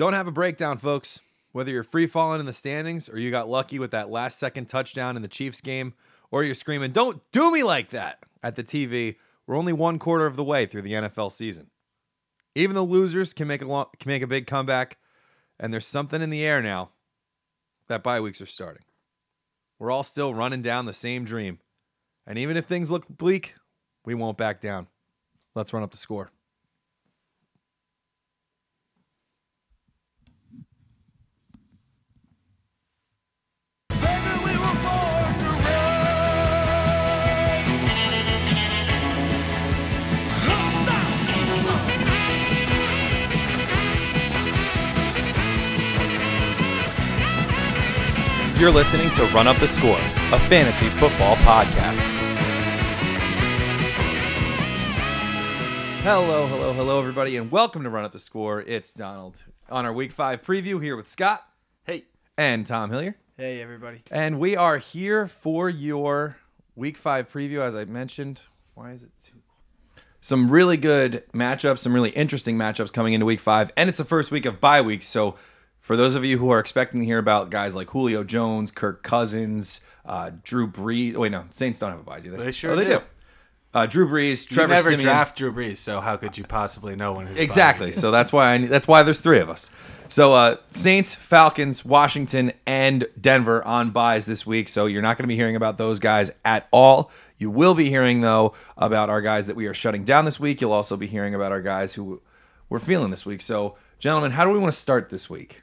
Don't have a breakdown, folks. Whether you're free falling in the standings or you got lucky with that last second touchdown in the Chiefs game, or you're screaming, Don't do me like that at the TV, we're only one quarter of the way through the NFL season. Even the losers can make a long, can make a big comeback, and there's something in the air now that bye weeks are starting. We're all still running down the same dream. And even if things look bleak, we won't back down. Let's run up the score. You're listening to Run Up the Score, a fantasy football podcast. Hello, hello, hello, everybody, and welcome to Run Up the Score. It's Donald on our Week 5 preview here with Scott. Hey. And Tom Hillier. Hey, everybody. And we are here for your Week 5 preview, as I mentioned. Why is it too some really good matchups, some really interesting matchups coming into week five. And it's the first week of bye week. So for those of you who are expecting to hear about guys like Julio Jones, Kirk Cousins, uh, Drew Brees. Wait, no, Saints don't have a bye, do they? They sure oh, they do. do. Uh, Drew Brees, You Trevor never Siemian. draft Drew Brees, so how could you possibly know when his Exactly. So that's why I, that's why there's three of us. So uh, Saints, Falcons, Washington, and Denver on byes this week. So you're not going to be hearing about those guys at all. You will be hearing though about our guys that we are shutting down this week. You'll also be hearing about our guys who we're feeling this week. So gentlemen, how do we want to start this week?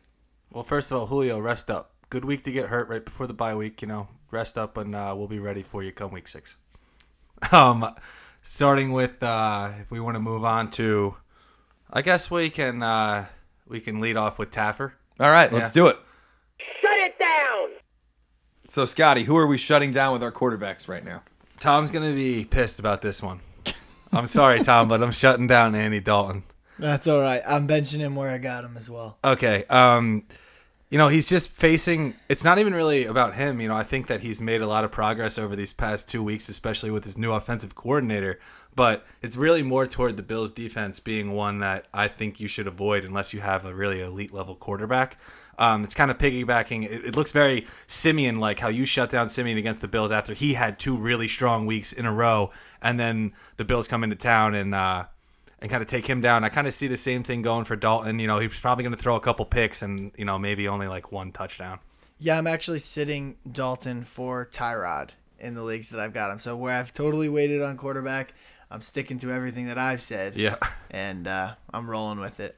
Well, first of all, Julio, rest up. Good week to get hurt right before the bye week. You know, rest up, and uh, we'll be ready for you come week six. Um, starting with uh, if we want to move on to, I guess we can uh, we can lead off with Taffer. All right, let's Yeah. do it. Shut it down! So Scotty, who are we shutting down with our quarterbacks right now? Tom's gonna be pissed about this one. I'm sorry, Tom, but I'm shutting down Andy Dalton. That's all right. I'm benching him where I got him as well. Okay. Um, you know, he's just facing. It's not even really about him. You know, I think that he's made a lot of progress over these past two weeks, especially with his new offensive coordinator. But it's really more toward the Bills' defense being one that I think you should avoid unless you have a really elite level quarterback. Um, it's kind of piggybacking. It, it looks very Siemian like how you shut down Siemian against the Bills after he had two really strong weeks in a row, and then the Bills come into town and. Uh, and kind of take him down. I kind of see the same thing going for Dalton. You know, he's probably going to throw a couple picks and you know maybe only like one touchdown. Yeah, I'm actually sitting Dalton for Tyrod in the leagues that I've got him. So where I've totally waited on quarterback, I'm sticking to everything that I've said. Yeah. And uh, I'm rolling with it.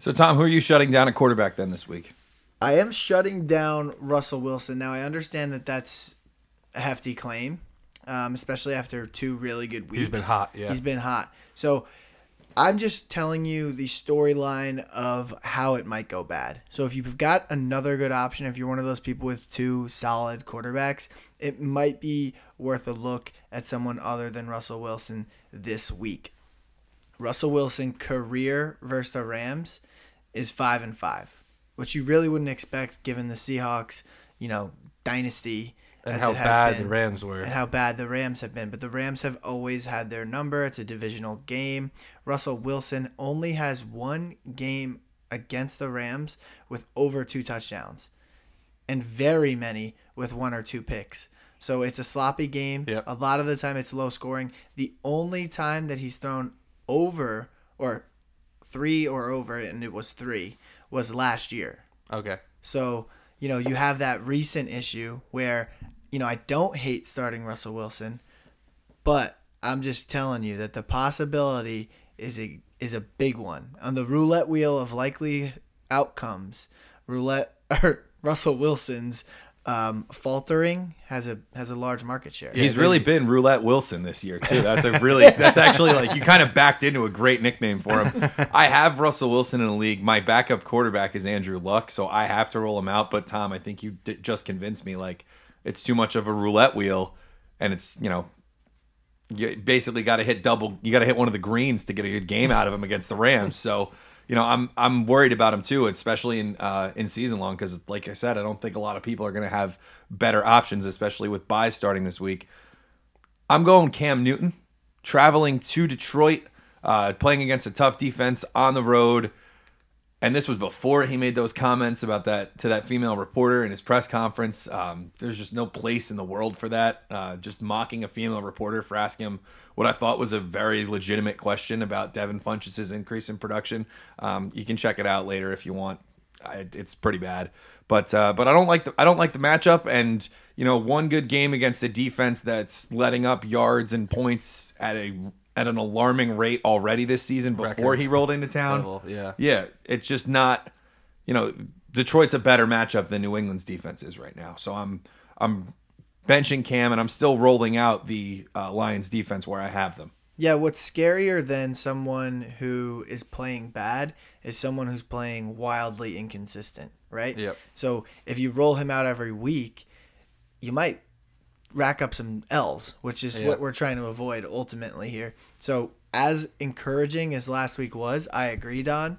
So Tom, who are you shutting down at quarterback then this week? I am shutting down Russell Wilson. Now, I understand that that's a hefty claim, um, especially after two really good weeks. He's been hot, yeah. He's been hot. So I'm just telling you the storyline of how it might go bad. So if you've got another good option, if you're one of those people with two solid quarterbacks, it might be worth a look at someone other than Russell Wilson this week. Russell Wilson career versus the Rams is five and five, which you really wouldn't expect given the Seahawks, you know, dynasty And how bad been the Rams were. and how bad the Rams have been. But the Rams have always had their number. It's a divisional game. Russell Wilson only has one game against the Rams with over two touchdowns, and very many with one or two picks. So it's a sloppy game. Yep. A lot of the time it's low scoring. The only time that he's thrown over or three or over, and it was three, was last year. Okay. So, you know, you have that recent issue where, you know, I don't hate starting Russell Wilson, but I'm just telling you that the possibility is a is a big one. On the roulette wheel of likely outcomes, roulette or Russell Wilson's um, faltering has a has a large market share. He's really been Roulette Wilson this year too. That's a really that's actually like you kind of backed into a great nickname for him. I have Russell Wilson in the league. My backup quarterback is Andrew Luck, so I have to roll him out. But Tom, I think you d- just convinced me like it's too much of a roulette wheel, and it's you know you basically got to hit double. You got to hit one of the greens to get a good game out of him against the Rams. So. You know, I'm I'm worried about him too, especially in uh, in season long, because like I said, I don't think a lot of people are going to have better options, especially with byes starting this week. I'm going Cam Newton, traveling to Detroit, uh, playing against a tough defense on the road. And this was before he made those comments about that to that female reporter in his press conference. Um, there's just no place in the world for that. Uh, just mocking a female reporter for asking him what I thought was a very legitimate question about Devin Funchess' increase in production. Um, you can check it out later if you want. I, it's pretty bad, but uh, but I don't like the I don't like the matchup. And you know, one good game against a defense that's letting up yards and points at a at an alarming rate already this season before Record he rolled into town. level, yeah. yeah, it's just not. You know, Detroit's a better matchup than New England's defense is right now. So I'm I'm benching Cam and I'm still rolling out the uh, Lions defense where I have them. Yeah, what's scarier than someone who is playing bad is someone who's playing wildly inconsistent, right? Yep. So if you roll him out every week, you might rack up some L's, which is Yeah. what we're trying to avoid ultimately here. So as encouraging as last week was, I agree, Don.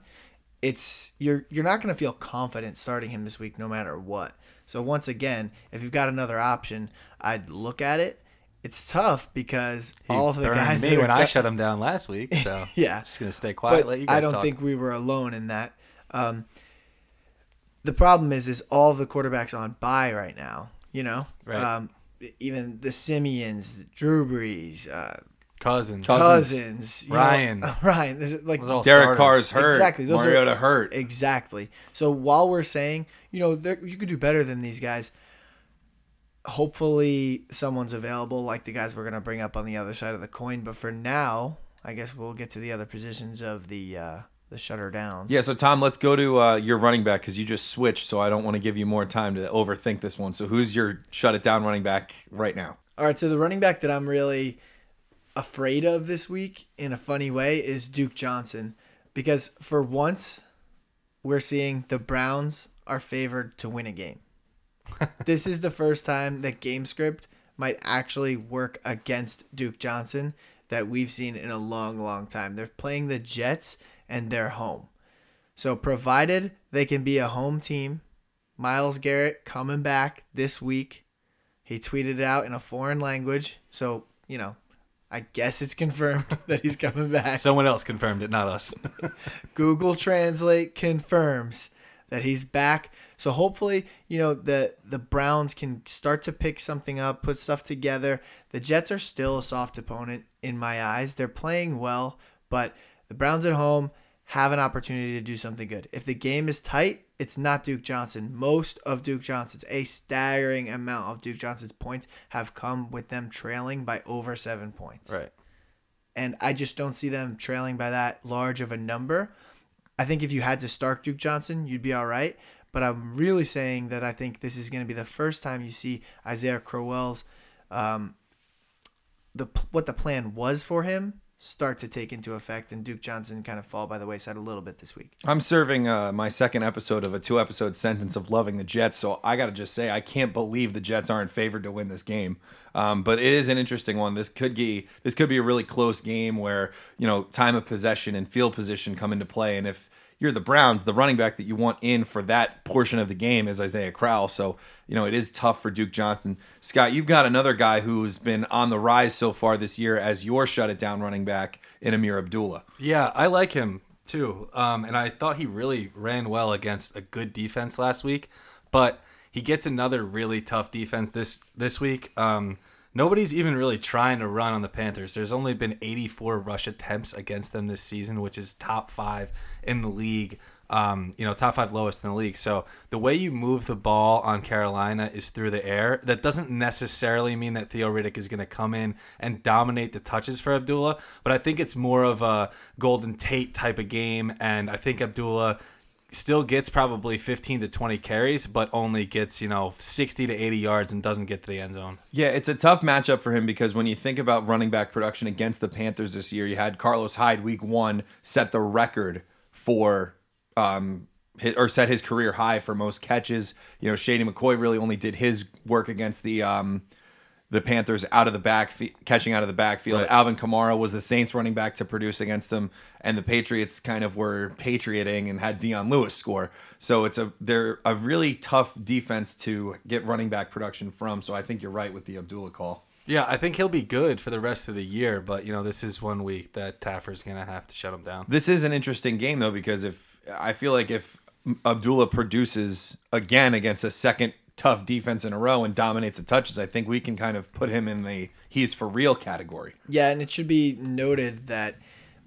It's you're you're not going to feel confident starting him this week, no matter what. So once again, if you've got another option, I'd look at it. It's tough because He all of the guys me when I shut him down last week. So Yeah. just gonna stay quiet. but let you guys I don't talk. think we were alone in that. Um, the problem is, is all the quarterbacks on bye right now. You know, Right. um, even the Siemians, Drew Brees, uh, Cousins. Cousins, you know, Ryan. Ryan. This is like Those Derek starters. Carr's hurt. Exactly, those are- hurt. Exactly. So while we're saying, you know, you could do better than these guys, hopefully someone's available, like the guys we're going to bring up on the other side of the coin. But for now, I guess we'll get to the other positions of the uh, the shutter downs. Yeah, so Tom, let's go to uh, your running back because you just switched, so I don't want to give you more time to overthink this one. So who's your shut it down running back right now? All right. So the running back that I'm really afraid of this week, in a funny way, is Duke Johnson, because for once, we're seeing the Browns are favored to win a game. this is the first time that game script might actually work against Duke Johnson that we've seen in a long, long time. They're playing the Jets and they're home. So, provided they can be a home team, Myles Garrett coming back this week. He tweeted it out in a foreign language. So, you know, I guess it's confirmed that he's coming back. Someone else confirmed it, not us. Google Translate confirms that he's back. So hopefully, you know, the the Browns can start to pick something up, put stuff together. The Jets are still a soft opponent in my eyes. They're playing well, but the Browns at home have an opportunity to do something good. If the game is tight, it's not Duke Johnson. Most of Duke Johnson's, a staggering amount of Duke Johnson's points have come with them trailing by over 7 points right. and I just don't see them trailing by that large of a number. I think if you had to start Duke Johnson, you'd be all right. But I'm really saying that I think this is going to be the first time you see Isaiah Crowell's um, the what the plan was for him start to take into effect, and Duke Johnson kind of fall by the wayside a little bit this week. I'm serving uh, my second episode of a two episode sentence of loving the Jets, so I got to just say I can't believe the Jets aren't favored to win this game. Um, but it is an interesting one. This could be this could be a really close game where you know time of possession and field position come into play, and if you're the Browns, the running back that you want in for that portion of the game is Isaiah Crowell. So, you know, it is tough for Duke Johnson. Scott, you've got another guy who's been on the rise so far this year as your shut it down running back in Ameer Abdullah. Yeah, I like him too. Um, and I thought he really ran well against a good defense last week, but he gets another really tough defense this this week. Um, nobody's even really trying to run on the Panthers. There's only been 84 rush attempts against them this season, which is top five in the league. Um, you know, top five lowest in the league. So the way you move the ball on Carolina is through the air. That doesn't necessarily mean that Theo Riddick is going to come in and dominate the touches for Abdullah, but I think it's more of a Golden Tate type of game, and I think Abdullah still gets probably 15 to 20 carries, but only gets, you know, 60 to 80 yards and doesn't get to the end zone. Yeah, it's a tough matchup for him because when you think about running back production against the Panthers this year, you had Carlos Hyde week one set the record for um his, or set his career high for most catches. You know, Shady McCoy really only did his work against the um the Panthers out of the back, catching out of the backfield. Right. Alvin Kamara was the Saints running back to produce against them, and the Patriots kind of were patrioting and had Dion Lewis score. So it's a they're a really tough defense to get running back production from. So I think you're right with the Abdullah call. Yeah, I think he'll be good for the rest of the year, but you know, this is one week that Taffer's going to have to shut him down. This is an interesting game though because if I feel like if Abdullah produces again against a second tough defense in a row and dominates the touches, I think we can kind of put him in the he's for real category. Yeah, and it should be noted that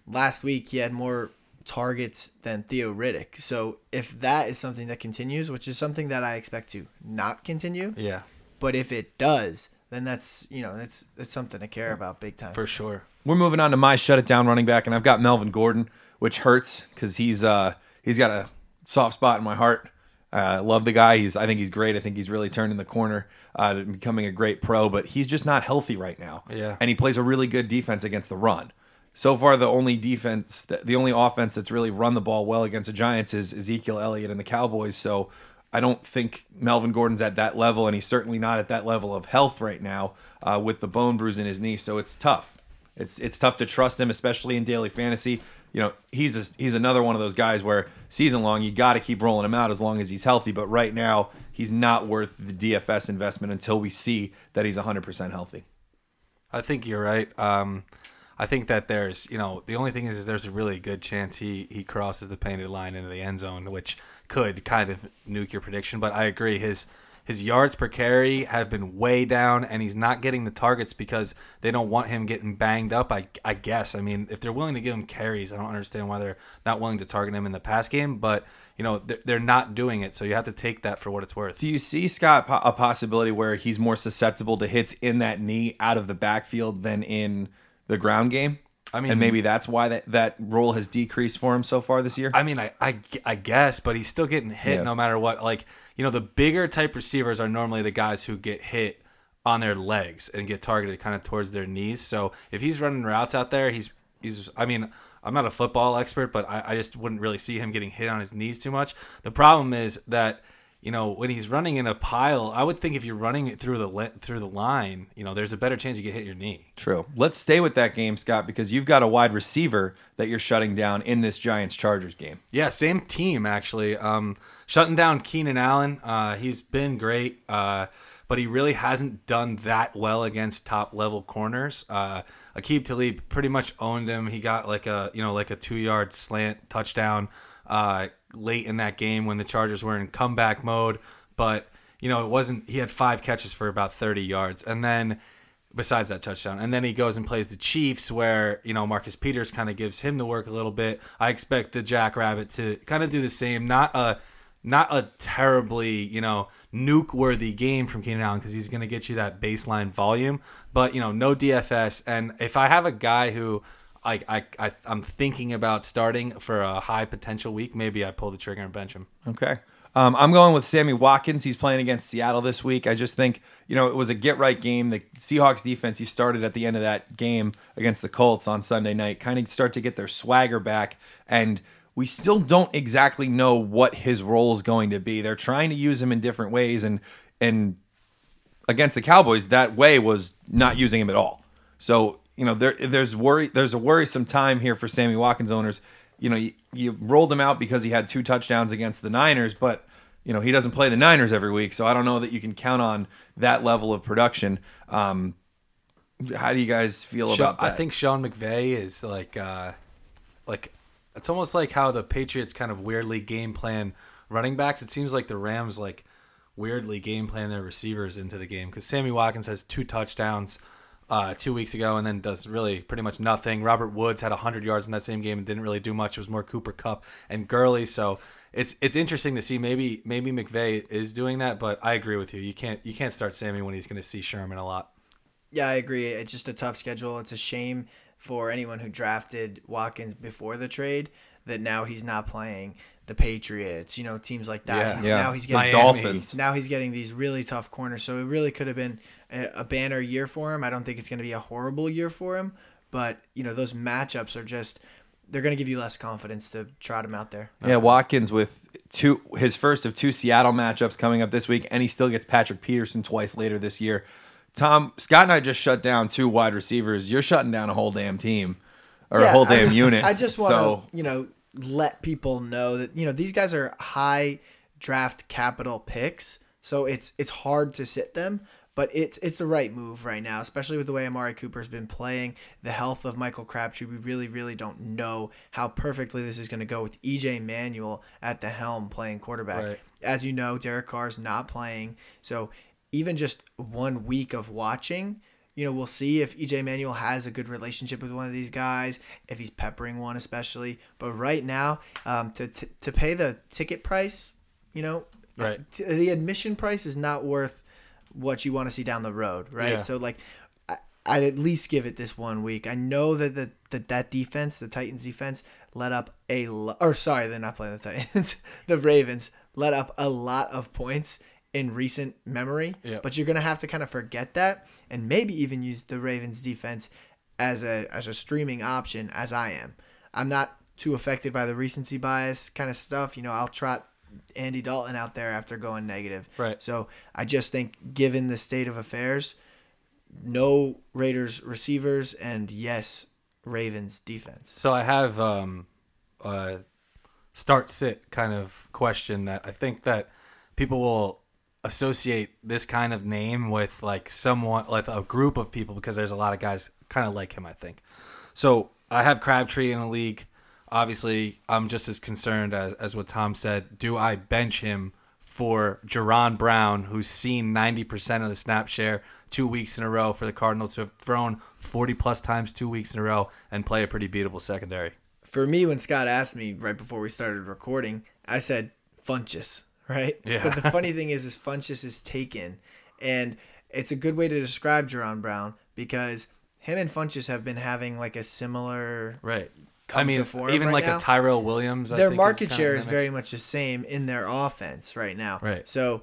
last week he had more targets than Theo Riddick. So if that is something that continues, which is something that I expect to not continue, Yeah, but if it does, then that's you know that's that's something to care about big time. for sure. We're moving on to my shut it down running back, and I've got Melvin Gordon, which hurts because he's uh he's got a soft spot in my heart. Uh, I love the guy. He's I think he's great. I think he's really turning the corner uh, becoming a great pro, but he's just not healthy right now. Yeah. and he plays a really good defense against the run. So far, the only defense, the only offense that's really run the ball well against the Giants is Ezekiel Elliott and the Cowboys. So I don't think Melvin Gordon's at that level, and he's certainly not at that level of health right now uh, with the bone bruise in his knee. So it's tough. It's it's tough to trust him, especially in daily fantasy. You know, he's a, he's another one of those guys where season long you got to keep rolling him out as long as he's healthy. But right now, he's not worth the DFS investment until we see that he's 100% healthy. I think you're right. Um, I think that there's, you know, the only thing is, is there's a really good chance he he crosses the painted line into the end zone, which could kind of nuke your prediction. But I agree, his his yards per carry have been way down, and he's not getting the targets because they don't want him getting banged up. I I guess. I mean, if they're willing to give him carries, I don't understand why they're not willing to target him in the pass game. But you know, they're, they're not doing it, so you have to take that for what it's worth. Do you see Scott a possibility where he's more susceptible to hits in that knee out of the backfield than in the ground game? I mean- and maybe that's why that, that role has decreased for him so far this year. I mean, I, I, I guess, but he's still getting hit Yeah. no matter what. Like, you know, the bigger type receivers are normally the guys who get hit on their legs and get targeted kind of towards their knees. So if he's running routes out there, he's he's. I mean, I'm not a football expert, but I, I just wouldn't really see him getting hit on his knees too much. The problem is that. You know, when he's running in a pile, I would think if you're running it through the through the line, you know, there's a better chance you get hit your knee. True. Let's stay with that game, Scott, because you've got a wide receiver that you're shutting down in this Giants Chargers game. Yeah, same team actually. Um, shutting down Keenan Allen. Uh, he's been great, uh, but he really hasn't done that well against top level corners. Uh, Aqib Talib pretty much owned him. He got like a you know like a two yard slant touchdown uh, late in that game when the Chargers were in comeback mode, but you know it wasn't. He had five catches for about thirty yards, and then besides that touchdown. And then he goes and plays the Chiefs, where you know Marcus Peters kind of gives him the work a little bit. I expect the Jackrabbit to kind of do the same. Not a not a terribly you know nuke worthy game from Keenan Allen because he's going to get you that baseline volume, but you know no DFS. And if I have a guy who I, I, I I'm thinking about starting for a high potential week, maybe I pull the trigger and bench him. Okay. Um, I'm going with Sammy Watkins. He's playing against Seattle this week. I just think, you know, it was a get right game. The Seahawks defense, you started at the end of that game against the Colts on Sunday night, kind of start to get their swagger back. And we still don't exactly know what his role is going to be. They're trying to use him in different ways. And, and against the Cowboys, that way was not using him at all. So you know there there's worry there's a worrisome time here for Sammy Watkins owners. You know you, you rolled him out because he had two touchdowns against the Niners, but you know he doesn't play the Niners every week, so I don't know that you can count on that level of production. Um, how do you guys feel Sha- about that? I think Sean McVay is like, uh, like it's almost like how the Patriots kind of weirdly game plan running backs. It seems like the Rams like weirdly game plan their receivers into the game because Sammy Watkins has two touchdowns uh, two weeks ago and then does really pretty much nothing. Robert Woods had 100 yards in that same game and didn't really do much. It was more Cooper Kupp and Gurley. So it's it's interesting to see. Maybe maybe McVay is doing that, but I agree with you. You can't you can't start Sammy when he's going to see Sherman a lot. Yeah, I agree. It's just a tough schedule. It's a shame for anyone who drafted Watkins before the trade that now he's not playing the Patriots, you know, teams like that. Yeah. Yeah. Now he's getting Miami. Dolphins. now he's getting these really tough corners. So it really could have been a, a banner year for him. I don't think it's going to be a horrible year for him, but you know, those matchups are just they're going to give you less confidence to trot him out there. Yeah, Watkins with two his first of two Seattle matchups coming up this week, and he still gets Patrick Peterson twice later this year. Tom Scott and I just shut down two wide receivers. You're shutting down a whole damn team or a Yeah, whole I- damn unit. I just want so to, you know, let people know that you know these guys are high draft capital picks, so it's it's hard to sit them. but it's it's the right move right now, especially with the way Amari Cooper's been playing. The health of Michael Crabtree, we really really don't know how perfectly this is going to go with EJ Manuel at the helm playing quarterback. Right. As you know, Derek Carr's not playing, so even just one week of watching. You know, we'll see if EJ Manuel has a good relationship with one of these guys, if he's peppering one especially. But right now, um, to, to to pay the ticket price, you know, Right. t- the admission price is not worth what you want to see down the road, right? Yeah. So like, I, I'd at least give it this one week. I know that the, that that defense, the Titans defense, let up a lo- or sorry, they're not playing the Titans, the Ravens let up a lot of points in recent memory. Yep. But you're gonna have to kind of forget that and maybe even use the Ravens defense as a as a streaming option as I am. I'm not too affected by the recency bias kind of stuff. You know, I'll trot Andy Dalton out there after going negative. Right. So I just think, given the state of affairs, no Raiders receivers and yes, Ravens defense. So I have um, a start sit kind of question that I think that people will associate this kind of name with like someone like a group of people because there's a lot of guys kind of like him I think. So I have Crabtree in a league. Obviously, I'm just as concerned as, as what Tom said. Do I bench him for Jaron Brown, who's seen 90% of the snap share two weeks in a row for the Cardinals, who have thrown 40 plus times two weeks in a row and play a pretty beatable secondary? For me, when Scott asked me right before we started recording, I said Funchess, right? Yeah. But the funny thing is, is Funchess is taken, and it's a good way to describe Jaron Brown because him and Funchess have been having like a similar Right. I mean, even right like now. a Tyrell Williams. I their market is share is very much the same in their offense right now. Right. So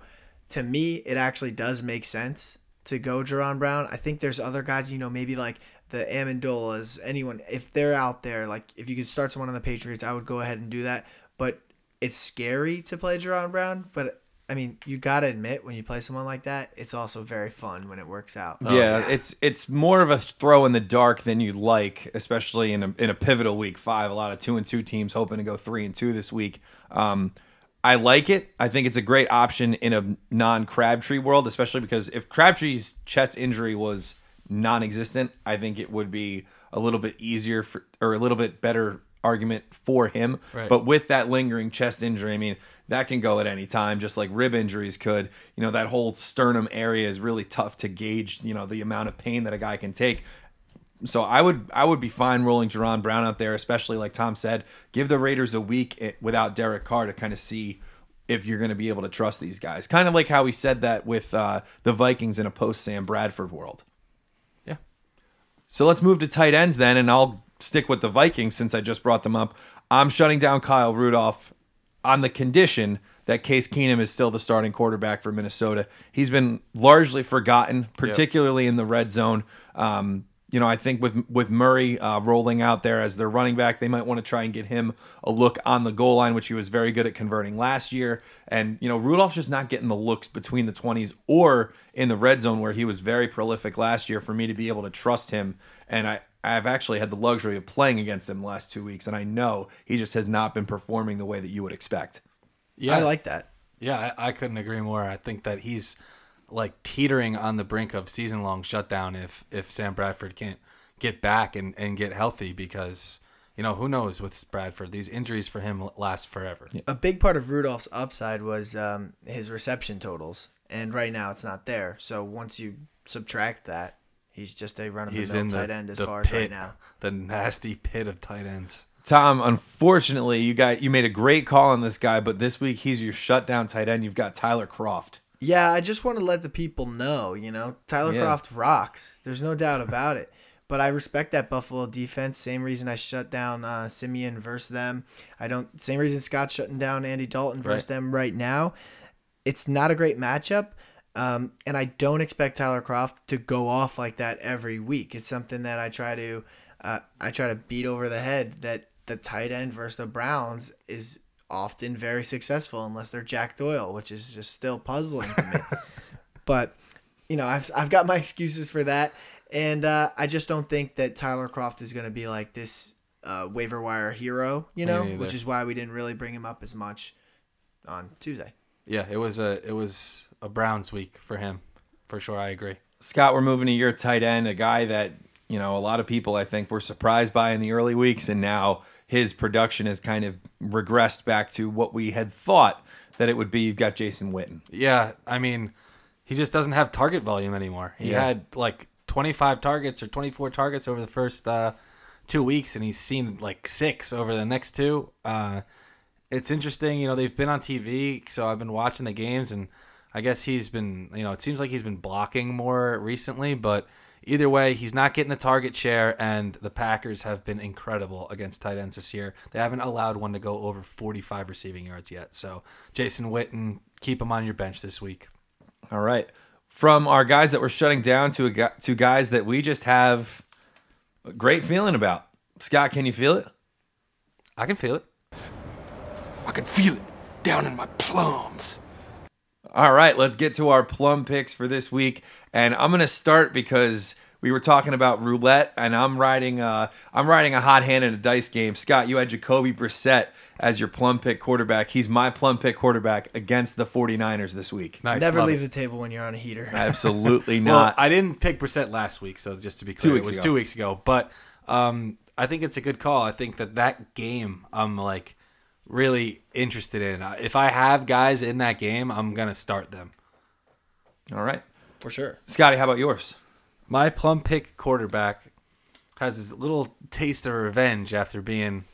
to me, it actually does make sense to go Jaron Brown. I think there's other guys, you know, maybe like the Amendolas, anyone, if they're out there, like if you could start someone on the Patriots, I would go ahead and do that. But it's scary to play Jaron Brown. But I mean, you got to admit, when you play someone like that, it's also very fun when it works out. yeah, it's it's more of a throw in the dark than you'd like, especially in a in a pivotal week five. A lot of two and two teams hoping to go three and two this week. Um, I like it. I think it's a great option in a non Crabtree world, especially because if Crabtree's chest injury was non-existent, I think it would be a little bit easier for or a little bit better argument for him. Right. But with that lingering chest injury, I mean, that can go at any time, just like rib injuries could. You know, that whole sternum area is really tough to gauge, you know, the amount of pain that a guy can take. So I would I would be fine rolling Jaron Brown out there, especially like Tom said, give the Raiders a week without Derek Carr to kind of see if you're going to be able to trust these guys. Kind of like how we said that with uh, the Vikings in a post Sam Bradford world. Yeah. So let's move to tight ends then, and I'll stick with the Vikings since I just brought them up. I'm shutting down Kyle Rudolph on the condition that Case Keenum is still the starting quarterback for Minnesota. He's been largely forgotten, particularly in the red zone. Um, you know, I think with with Murray uh, rolling out there as their running back, they might want to try and get him a look on the goal line, which he was very good at converting last year. And you know, Rudolph's just not getting the looks between the twenties or in the red zone where he was very prolific last year for me to be able to trust him. And I I've actually had the luxury of playing against him the last two weeks, and I know he just has not been performing the way that you would expect. Yeah. I like that. Yeah, I, I couldn't agree more. I think that he's like teetering on the brink of season long shutdown if if Sam Bradford can't get back and, and get healthy because you know who knows with Bradford these injuries for him last forever. a big part of Rudolph's upside was um, his reception totals, and right now it's not there. So once you subtract that, he's just a run of the He's mill in the, tight end as far pit, as right now. the nasty pit of tight ends. Tom, unfortunately, you got you made a great call on this guy, but this week he's your shutdown tight end. You've got Tyler Kroft. Yeah, I just want to let the people know, you know, Tyler Yeah. Kroft rocks. There's no doubt about it. But I respect that Buffalo defense. Same reason I shut down uh, Siemian versus them. I don't. Same reason Scott's shutting down Andy Dalton versus Right. them right now. It's not a great matchup, um, and I don't expect Tyler Kroft to go off like that every week. It's something that I try to, uh, I try to beat over the head that the tight end versus the Browns is often very successful unless they're Jack Doyle, which is just still puzzling to me. but you know, I've I've got my excuses for that, and uh, I just don't think that Tyler Kroft is going to be like this uh, waiver wire hero. You know, which is why we didn't really bring him up as much on Tuesday. Yeah, it was a it was a Browns week for him. for sure. I agree. Scott, we're moving to your tight end, a guy that, you know, a lot of people I think were surprised by in the early weeks, and now his production has kind of regressed back to what we had thought that it would be. You've got Jason Witten. Yeah, I mean, he just doesn't have target volume anymore. He Yeah. had like 25 targets or 24 targets over the first uh, two weeks, and he's seen like six over the next two. Uh, it's interesting, you know, they've been on TV, so I've been watching the games, and I guess he's been, you know, it seems like he's been blocking more recently, but either way, he's not getting the target share, and the Packers have been incredible against tight ends this year. They haven't allowed one to go over 45 receiving yards yet. So, Jason Witten, keep him on your bench this week. All right. From our guys that we're shutting down to a guy, to guys that we just have a great feeling about. Scott, can you feel it? I can feel it. I can feel it down in my plums. All right, let's get to our plum picks for this week, and I'm gonna start because we were talking about roulette, and I'm riding uh I'm riding a hot hand in a dice game. Scott, you had Jacoby Brissett as your plum pick quarterback. He's my plum pick quarterback against the 49ers this week. Nice. Never love leave it. the table when you're on a heater. Absolutely Well, not. I didn't pick Brissett last week, so just to be clear, weeks it was ago. two weeks ago. But um, I think it's a good call. I think that that game, I'm like really interested in. Uh, If I have guys in that game, I'm gonna start them. All right, For sure. Scotty, how about yours? My plum pick quarterback has his little taste of revenge after being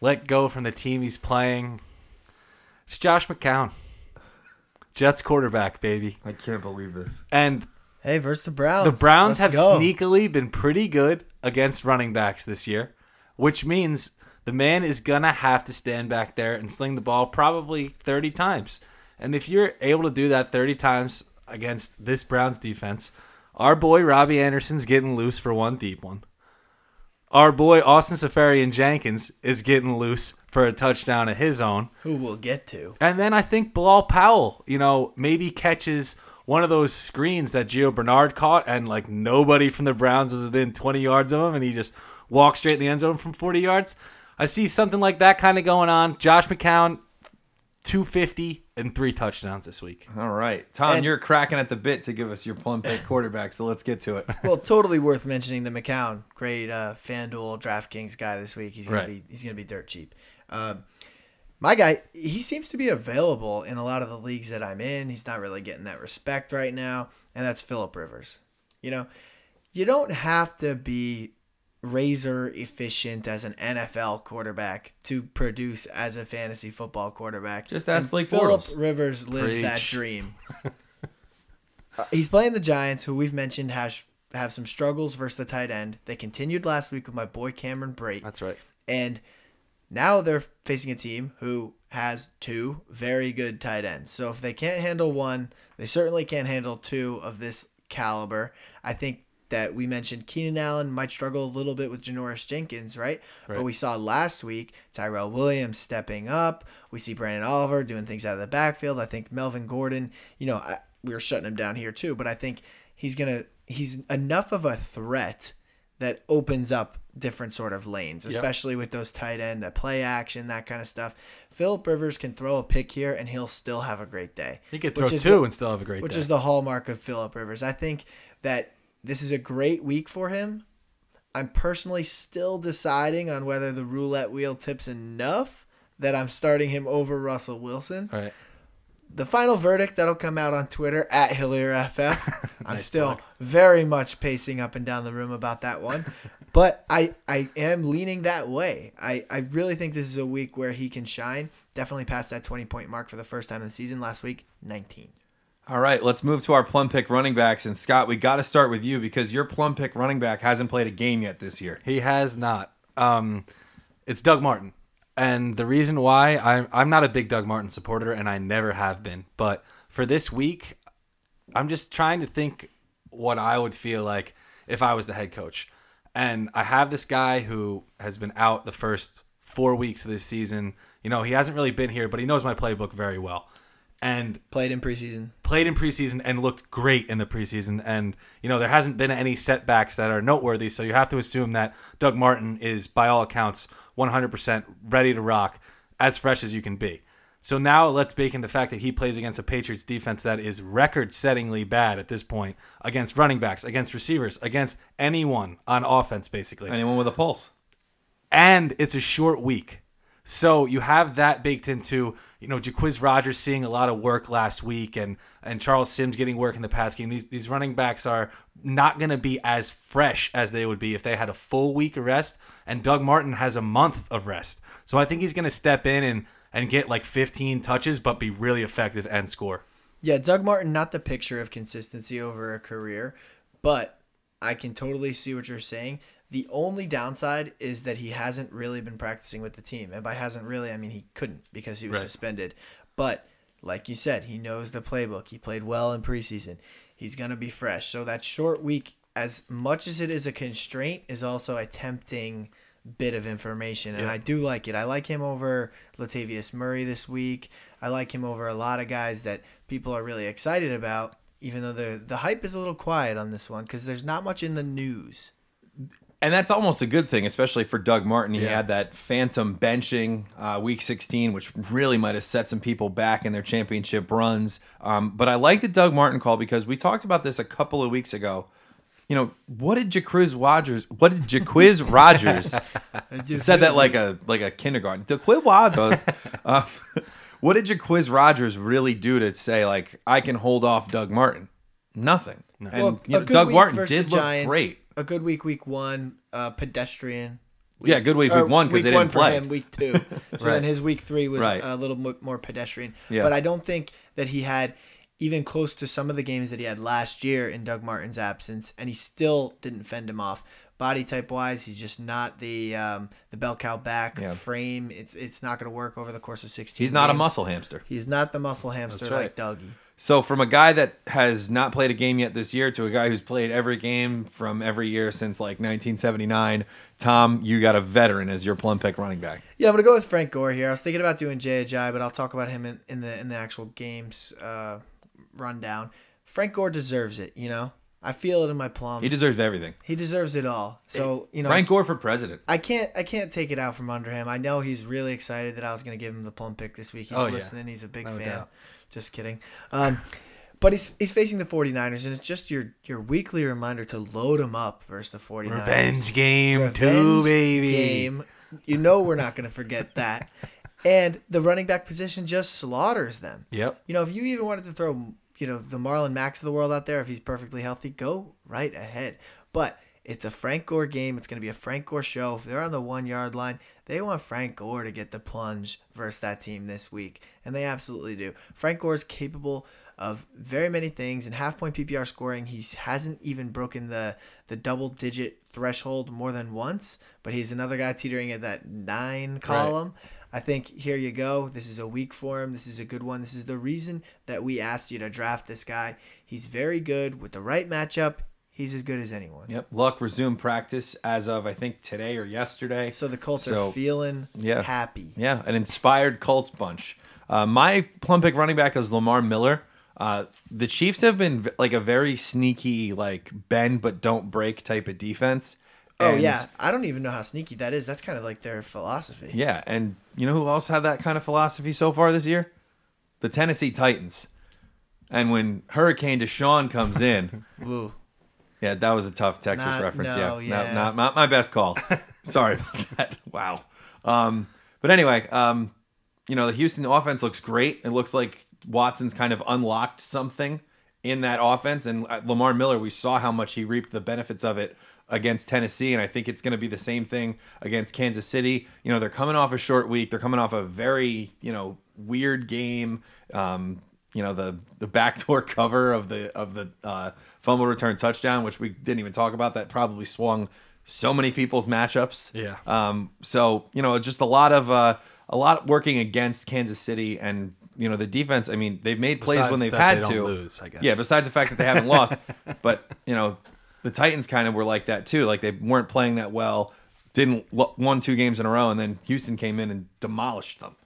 let go from the team he's playing. It's Josh McCown, Jets quarterback, baby, I can't believe this. and Hey, versus the Browns. The Browns Let's have go. sneakily been pretty good against running backs this year, which means the man is going to have to stand back there and sling the ball probably 30 times. And if you're able to do that 30 times against this Browns defense, our boy Robbie Anderson's getting loose for one deep one. Our boy Austin Seferian Jenkins is getting loose for a touchdown of his own. Who we'll get to. And then I think Bilal Powell, you know, maybe catches one of those screens that Gio Bernard caught, and like nobody from the Browns was within 20 yards of him, and he just walks straight in the end zone from 40 yards. I see something like that kind of going on. Josh McCown, 250 and three touchdowns this week. All right, Tom, And- you're cracking at the bit to give us your plum pick quarterback, so let's get to it. Well, totally worth mentioning the McCown, great uh, FanDuel DraftKings guy this week. He's gonna Right. be he's gonna be dirt cheap. Um, my guy, he seems to be available in a lot of the leagues that I'm in. He's not really getting that respect right now, and that's Philip Rivers. You know, you don't have to be razor efficient as an NFL quarterback to produce as a fantasy football quarterback. Just ask And Blake Philip Bortles. Rivers lives that dream. Uh, he's playing the Giants, who we've mentioned has have some struggles versus the tight end. They continued last week with my boy Cameron Brate, That's right. and now they're facing a team who has two very good tight ends. So if they can't handle one, they certainly can't handle two of this caliber. I think that we mentioned Keenan Allen might struggle a little bit with Janoris Jenkins, right? But we saw last week Tyrell Williams stepping up. We see Branden Oliver doing things out of the backfield. I think Melvin Gordon, you know, I, we were shutting him down here too, but I think he's gonna he's enough of a threat that opens up different sort of lanes, especially with those tight end, that play action, that kind of stuff. Philip Rivers can throw a pick here and he'll still have a great day. He could throw two the- and still have a great which day. Which is the hallmark of Philip Rivers. I think that this is a great week for him. I'm personally still deciding on whether the roulette wheel tips enough that I'm starting him over Russell Wilson. All right. The final verdict that'll come out on Twitter at HillierFF. I'm Nice still very much pacing up and down the room about that one. but I, I am leaning that way. I, I really think this is a week where he can shine. Definitely past that 20 point mark for the first time in the season. Last week, 19. All right, let's move to our plum pick running backs. And Scott, we got to start with you because your plum pick running back hasn't played a game yet this year. He has not. Um, it's Doug Martin, and the reason why I'm I'm not a big Doug Martin supporter, and I never have been. But for this week, I'm just trying to think what I would feel like if I was the head coach. And I have this guy who has been out the first four weeks of this season. You know, he hasn't really been here, but he knows my playbook very well. And Played in preseason. played in preseason and looked great in the preseason. And, you know, there hasn't been any setbacks that are noteworthy. So you have to assume that Doug Martin is, by all accounts, 100% ready to rock, as fresh as you can be. So now let's bake in the fact that he plays against a Patriots defense that is record-settingly bad at this point against running backs, against receivers, against anyone on offense, basically Anyone with a pulse. and it's a short week. So you have that baked into, you know, Jacquizz Rodgers seeing a lot of work last week and and Charles Sims getting work in the pass game. These these running backs are not going to be as fresh as they would be if they had a full week of rest and Doug Martin has a month of rest. So I think he's going to step in and and get like 15 touches but be really effective and score. Yeah, Doug Martin, not the picture of consistency over a career, but I can totally see what you're saying. The only downside is that he hasn't really been practicing with the team. And by hasn't really, I mean he couldn't because he was Right. suspended. But like you said, he knows the playbook. He played well in preseason. He's going to be fresh. So that short week, as much as it is a constraint, is also a tempting bit of information. And Yeah. I do like it. I like him over Latavius Murray this week. I like him over a lot of guys that people are really excited about, even though the the hype is a little quiet on this one because there's not much in the news. And that's almost a good thing, especially for Doug Martin. He Yeah. had that phantom benching uh, week 16, which really might have set some people back in their championship runs. Um, but I like the Doug Martin call because we talked about this a couple of weeks ago. You know, what did Jacquizz Rodgers? What did Jacquizz Rodgers said that like a like a kindergarten? Jaquiz Rogers. uh, what did Jacquizz Rodgers really do to say like I can hold off Doug Martin? Nothing. And Well, you know, Doug Martin did the look Giants, great. A good week, week one, uh, pedestrian. Yeah, good week week one because they didn't for play. him, week two. So then his week three was Right. a little more pedestrian. Yeah. But I don't think that he had even close to some of the games that he had last year in Doug Martin's absence, and he still didn't fend him off. Body type wise, he's just not the um, the bell cow back Yeah. frame. It's it's not going to work over the course of sixteen. He's not a muscle hamster. He's not the muscle hamster That's right. like Dougie. So from a guy that has not played a game yet this year to a guy who's played every game from every year since like 1979, Tom, you got a veteran as your plum pick running back. Yeah, I'm gonna go with Frank Gore here. I was thinking about doing Jay Ajayi, but I'll talk about him in, in the in the actual games uh, rundown. Frank Gore deserves it. You know, I feel it in my plums. He deserves everything. He deserves it all. So you know, Frank Gore for president. I can't I can't take it out from under him. I know he's really excited that I was gonna give him the plum pick this week. He's Oh, yeah. listening. He's a big No fan. doubt. Just kidding. Um, but he's he's facing the 49ers, and it's just your your weekly reminder to load him up versus the 49ers. Revenge game too, Revenge baby. game. You know we're not going to forget that. And the running back position just slaughters them. Yep. You know, if you even wanted to throw, you know, the Marlon Macks of the world out there, if he's perfectly healthy, go right ahead. But it's a Frank Gore game. It's going to be a Frank Gore show. If they're on the one yard line, they want Frank Gore to get the plunge versus that team this week. And they absolutely do. Frank Gore is capable of very many things. In half point PPR scoring, he hasn't even broken the, the double digit threshold more than once, but he's another guy teetering at that nine column. I think here you go. This is a week for him. This is a good one. This is the reason that we asked you to draft this guy. He's very good with the right matchup. He's as good as anyone. Yep. Luck resumed practice as of I think today or yesterday. So the Colts So, are feeling yeah. happy. Yeah, an inspired Colts bunch. Uh, my plum pick running back is Lamar Miller. Uh, the Chiefs have been v- like a very sneaky, like bend but don't break type of defense. Oh And- yeah, I don't even know how sneaky that is. That's kind of like their philosophy. yeah. And you know who else had that kind of philosophy so far this year? The Tennessee Titans. And when Hurricane Deshaun comes in, Woo. yeah, that was a tough Texas Not- reference. no, yeah, yeah. Not, not, not my best call. Sorry about that. Wow. Um, but anyway, um, you know, the Houston offense looks great. It looks like Watson's kind of unlocked something in that offense. And uh, Lamar Miller, we saw how much he reaped the benefits of it against Tennessee. And I think it's going to be the same thing against Kansas City. You know, they're coming off a short week. They're coming off a very, you know, weird game. Um, you know, the the backdoor cover of the of the uh, fumble return touchdown, which we didn't even talk about, that probably swung so many people's matchups. Yeah. Um, so you know, just a lot of uh, a lot working against Kansas City, and you know the defense. I mean, they've made plays Besides when they've had they to lose. Yeah. Besides the fact that they haven't lost, but you know, the Titans kind of were like that too. Like they weren't playing that well, didn't won two games in a row, and then Houston came in and demolished them.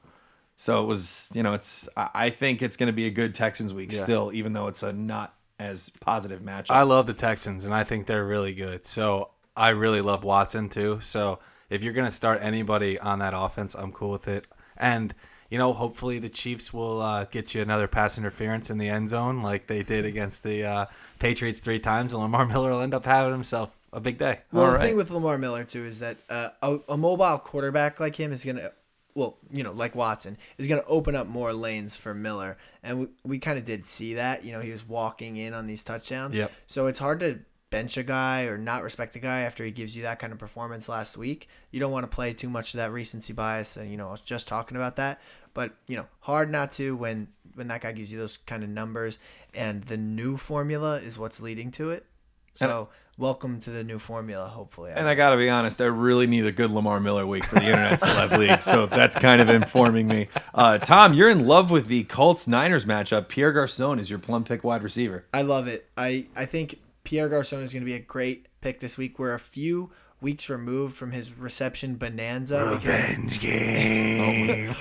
So it was, you know, it's. I think it's going to be a good Texans week Yeah. still, even though it's a not as positive matchup. I love the Texans, and I think they're really good. So I really love Watson too. So if you're gonna start anybody on that offense, I'm cool with it. And you know, hopefully the Chiefs will uh, get you another pass interference in the end zone like they did against the uh, Patriots three times, and Lamar Miller will end up having himself a big day. Well, All the right. thing with Lamar Miller too is that uh, a, a mobile quarterback like him is gonna, well, you know, like Watson is gonna open up more lanes for Miller, and we, we kind of did see that. You know, he was walking in on these touchdowns. Yep. So it's hard to bench a guy or not respect a guy after he gives you that kind of performance last week. You don't want to play too much of that recency bias, and you know, I was just talking about that. But you know, hard not to when when that guy gives you those kind of numbers, and the new formula is what's leading to it. So welcome to the new formula. Hopefully, And I got to be honest, I really need a good Lamar Miller week for the Internet Celeb League. So that's kind of informing me. Uh, Tom, you're in love with the Colts Niners matchup. Pierre Garcon is your plum pick wide receiver. I love it. I, I think Pierre Garcon is going to be a great pick this week. We're a few weeks removed from his reception bonanza. because- game.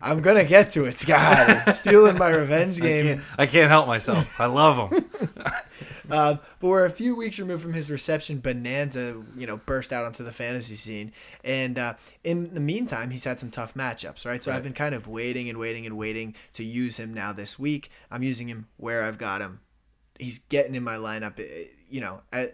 I'm going to get to it, Scott. Stealing my revenge I game. can't, I can't help myself. I love him. Um, but we're a few weeks removed from his reception bonanza, you know, burst out onto the fantasy scene. And uh, in the meantime, he's had some tough matchups, right? So I've been kind of waiting and waiting and waiting to use him now this week. I'm using him where I've got him. He's getting in my lineup. eh, You know, I,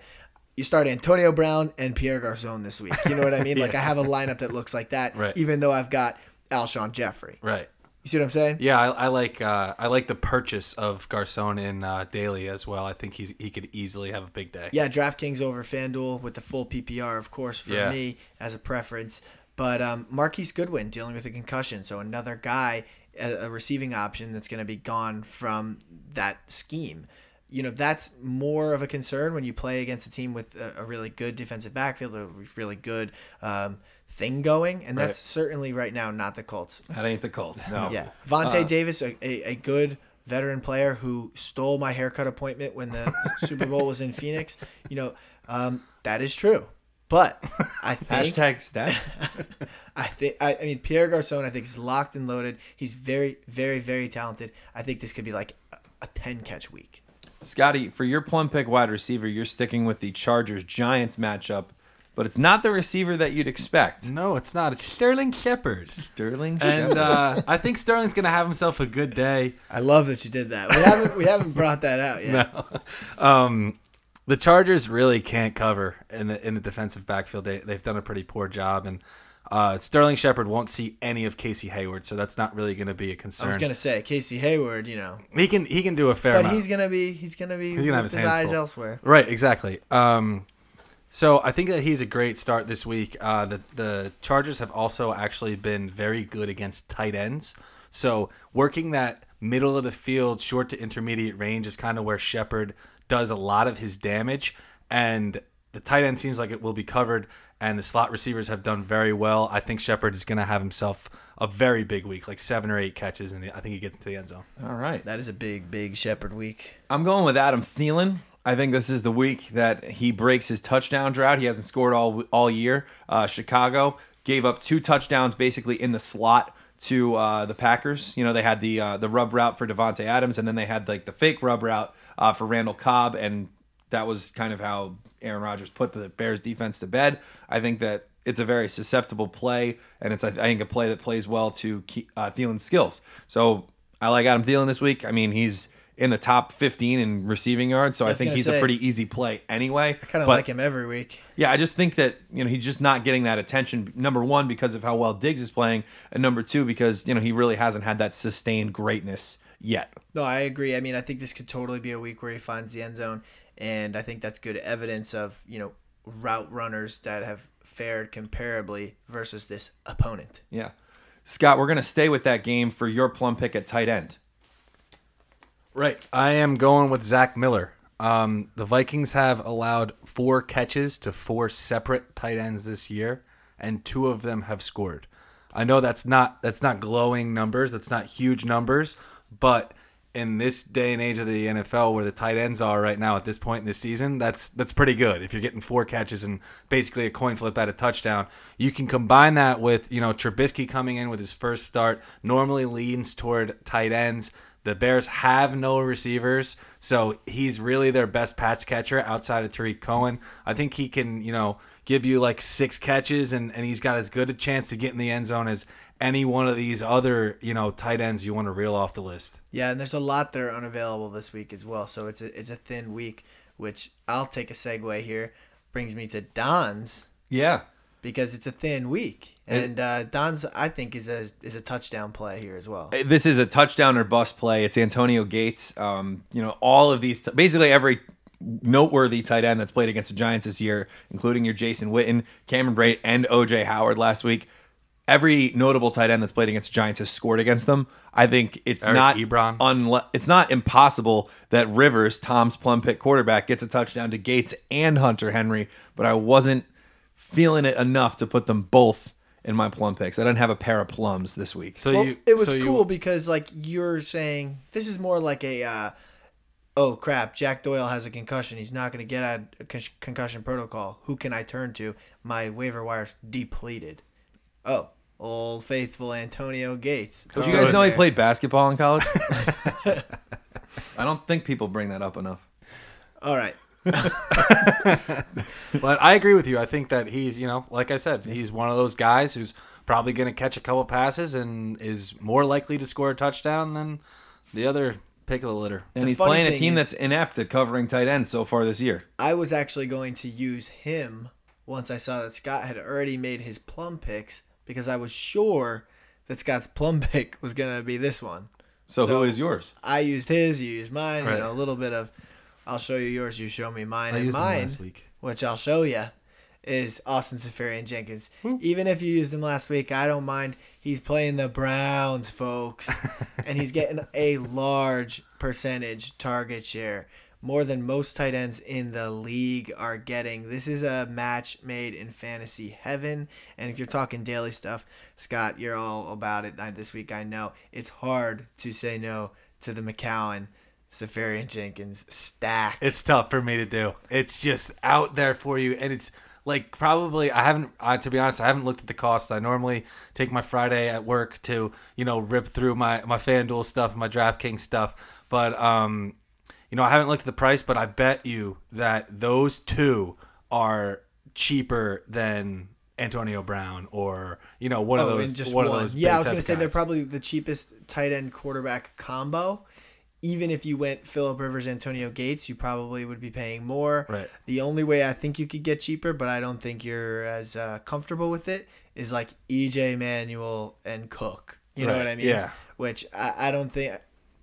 you start Antonio Brown and Pierre Garcon this week. You know what I mean? Like I have a lineup that looks like that, Right. even though I've got Alshon Jeffery. Right. You see what I'm saying? Yeah, I, I like uh, I like the purchase of Garcon in uh, daily as well. I think he's he could easily have a big day. Yeah, DraftKings over FanDuel with the full PPR, of course, for Yeah. me as a preference. But um, Marquise Goodwin dealing with a concussion, so another guy, a, a receiving option that's going to be gone from that scheme. You know, that's more of a concern when you play against a team with a, a really good defensive backfield, a really good um, thing going, and that's Right. certainly right now not the Colts. That ain't the Colts. No. Yeah, Vontae Davis, a, a, a good veteran player who stole my haircut appointment when the Super Bowl was in Phoenix. You know, um, that is true. But I think Hashtag stats. I think I, I mean Pierre Garcon. I think is locked and loaded. He's very, very, very talented. I think this could be like a, a ten catch week. Scotty, for your plum pick wide receiver, you're sticking with the Chargers Giants matchup, but it's not the receiver that you'd expect. No, it's not. It's Sterling Shepard. Sterling And Shepard. uh, I think Sterling's gonna have himself a good day. I love that you did that. We haven't we haven't brought that out yet. Um, the Chargers really can't cover in the in the defensive backfield. They they've done a pretty poor job, and uh, Sterling Shepard won't see any of Casey Hayward, so that's not really going to be a concern. I was gonna say Casey Hayward, you know, he can he can do a fair but amount. he's gonna be he's gonna be He's gonna have his his, eyes full. elsewhere. Right, exactly. Um, so I think that he's a great start this week. Uh, the the Chargers have also actually been very good against tight ends. So working that middle of the field, short to intermediate range is kind of where Shepard does a lot of his damage, and the tight end seems like it will be covered. And the slot receivers have done very well. I think Shepard is going to have himself a very big week, like seven or eight catches, and I think he gets into the end zone. All right. That is a big, big Shepard week. I'm going with Adam Thielen. I think this is the week that he breaks his touchdown drought. He hasn't scored all all year. Uh, Chicago gave up two touchdowns basically in the slot to uh, the Packers. You know, they had the uh, the rub route for Davante Adams, and then they had like the fake rub route uh, for Randall Cobb, and that was kind of how Aaron Rodgers put the Bears defense to bed. I think that it's a very susceptible play, and it's I think a play that plays well to uh, Thielen's skills. So I like Adam Thielen this week. I mean, he's in the top 15 in receiving yards, so I, was think he's a pretty easy play anyway. I kind of like him every week. yeah, I just think that you know he's just not getting that attention. Number one, because of how well Diggs is playing, and number two, because you know he really hasn't had that sustained greatness yet. No, I agree. I mean, I think this could totally be a week where he finds the end zone, and I think that's good evidence of you know route runners that have fared comparably versus this opponent. Yeah, Scott, we're gonna stay with that game for your plum pick at tight end. Right. I am going with Zach Miller. Um, the Vikings have allowed four catches to four separate tight ends this year, and two of them have scored. I know that's not that's not glowing numbers, that's not huge numbers, but in this day and age of the NFL, where the tight ends are right now at this point in the season, that's that's pretty good. If you're getting four catches and basically a coin flip at a touchdown, you can combine that with you know Trubisky coming in with his first start, normally leans toward tight ends. The Bears have no receivers, so he's really their best patch catcher outside of Tarik Cohen. I think he can, you know, give you like six catches, and, and he's got as good a chance to get in the end zone as any one of these other, you know, tight ends you want to reel off the list. Yeah, and there's a lot that are unavailable this week as well. So it's a it's a thin week, which I'll take a segue here. Brings me to Don's Yeah. Because it's a thin week, and uh, Don's I think is a is a touchdown play here as well. This is a touchdown or bust play. It's Antonio Gates. Um, you know, all of these, basically every noteworthy tight end that's played against the Giants this year, including your Jason Witten, Cameron Brate, and OJ Howard last week. Every notable tight end that's played against the Giants has scored against them. I think it's Eric not Ebron. unle- it's not impossible that Rivers, Tom's plum pick quarterback, gets a touchdown to Gates and Hunter Henry, but I wasn't feeling it enough to put them both in my plum picks. I didn't have a pair of plums this week. So Well, you, it was so you- cool because like you're saying this is more like a uh, oh crap Jack Doyle has a concussion he's not going to get out of con- concussion protocol who can I turn to my waiver wire's depleted oh old faithful Antonio Gates Did you guys it know he played basketball in college? I don't think people bring that up enough. all right But I agree with you. I think that he's, you know, like I said, he's one of those guys who's probably going to catch a couple passes and is more likely to score a touchdown than the other pick of the litter. And The he's playing a team is- that's inept at covering tight ends so far this year. I was actually going to use him once I saw that Scott had already made his plum picks because I was sure that Scott's plum pick was going to be this one So, So- who is yours? I used his, you used mine. Right. You know, a little bit of. I'll show you yours. You show me mine. I and used him mine, last week. which I'll show you, is Austin Seferian Jenkins. Hmm. Even if you used him last week, I don't mind. He's playing the Browns, folks, and he's getting a large percentage target share, more than most tight ends in the league are getting. This is a match made in fantasy heaven, and if you're talking daily stuff, Scott, you're all about it this week. I know it's hard to say no to the McCown. Seferian Jenkins stack. It's tough for me to do. It's just out there for you, and it's like probably I haven't. Uh, to be honest, I haven't looked at the cost. I normally take my Friday at work to you know rip through my my FanDuel stuff, my DraftKings stuff, but um, you know I haven't looked at the price. But I bet you that those two are cheaper than Antonio Brown or you know one of Oh, those just one, one. of those. yeah, I was gonna of say they're probably the cheapest tight end quarterback combo. Even if you went Philip Rivers, Antonio Gates, you probably would be paying more. Right. The only way I think you could get cheaper, but I don't think you're as uh, comfortable with it, is like EJ Manuel and Cook. You know what I mean? yeah. Which I, I don't think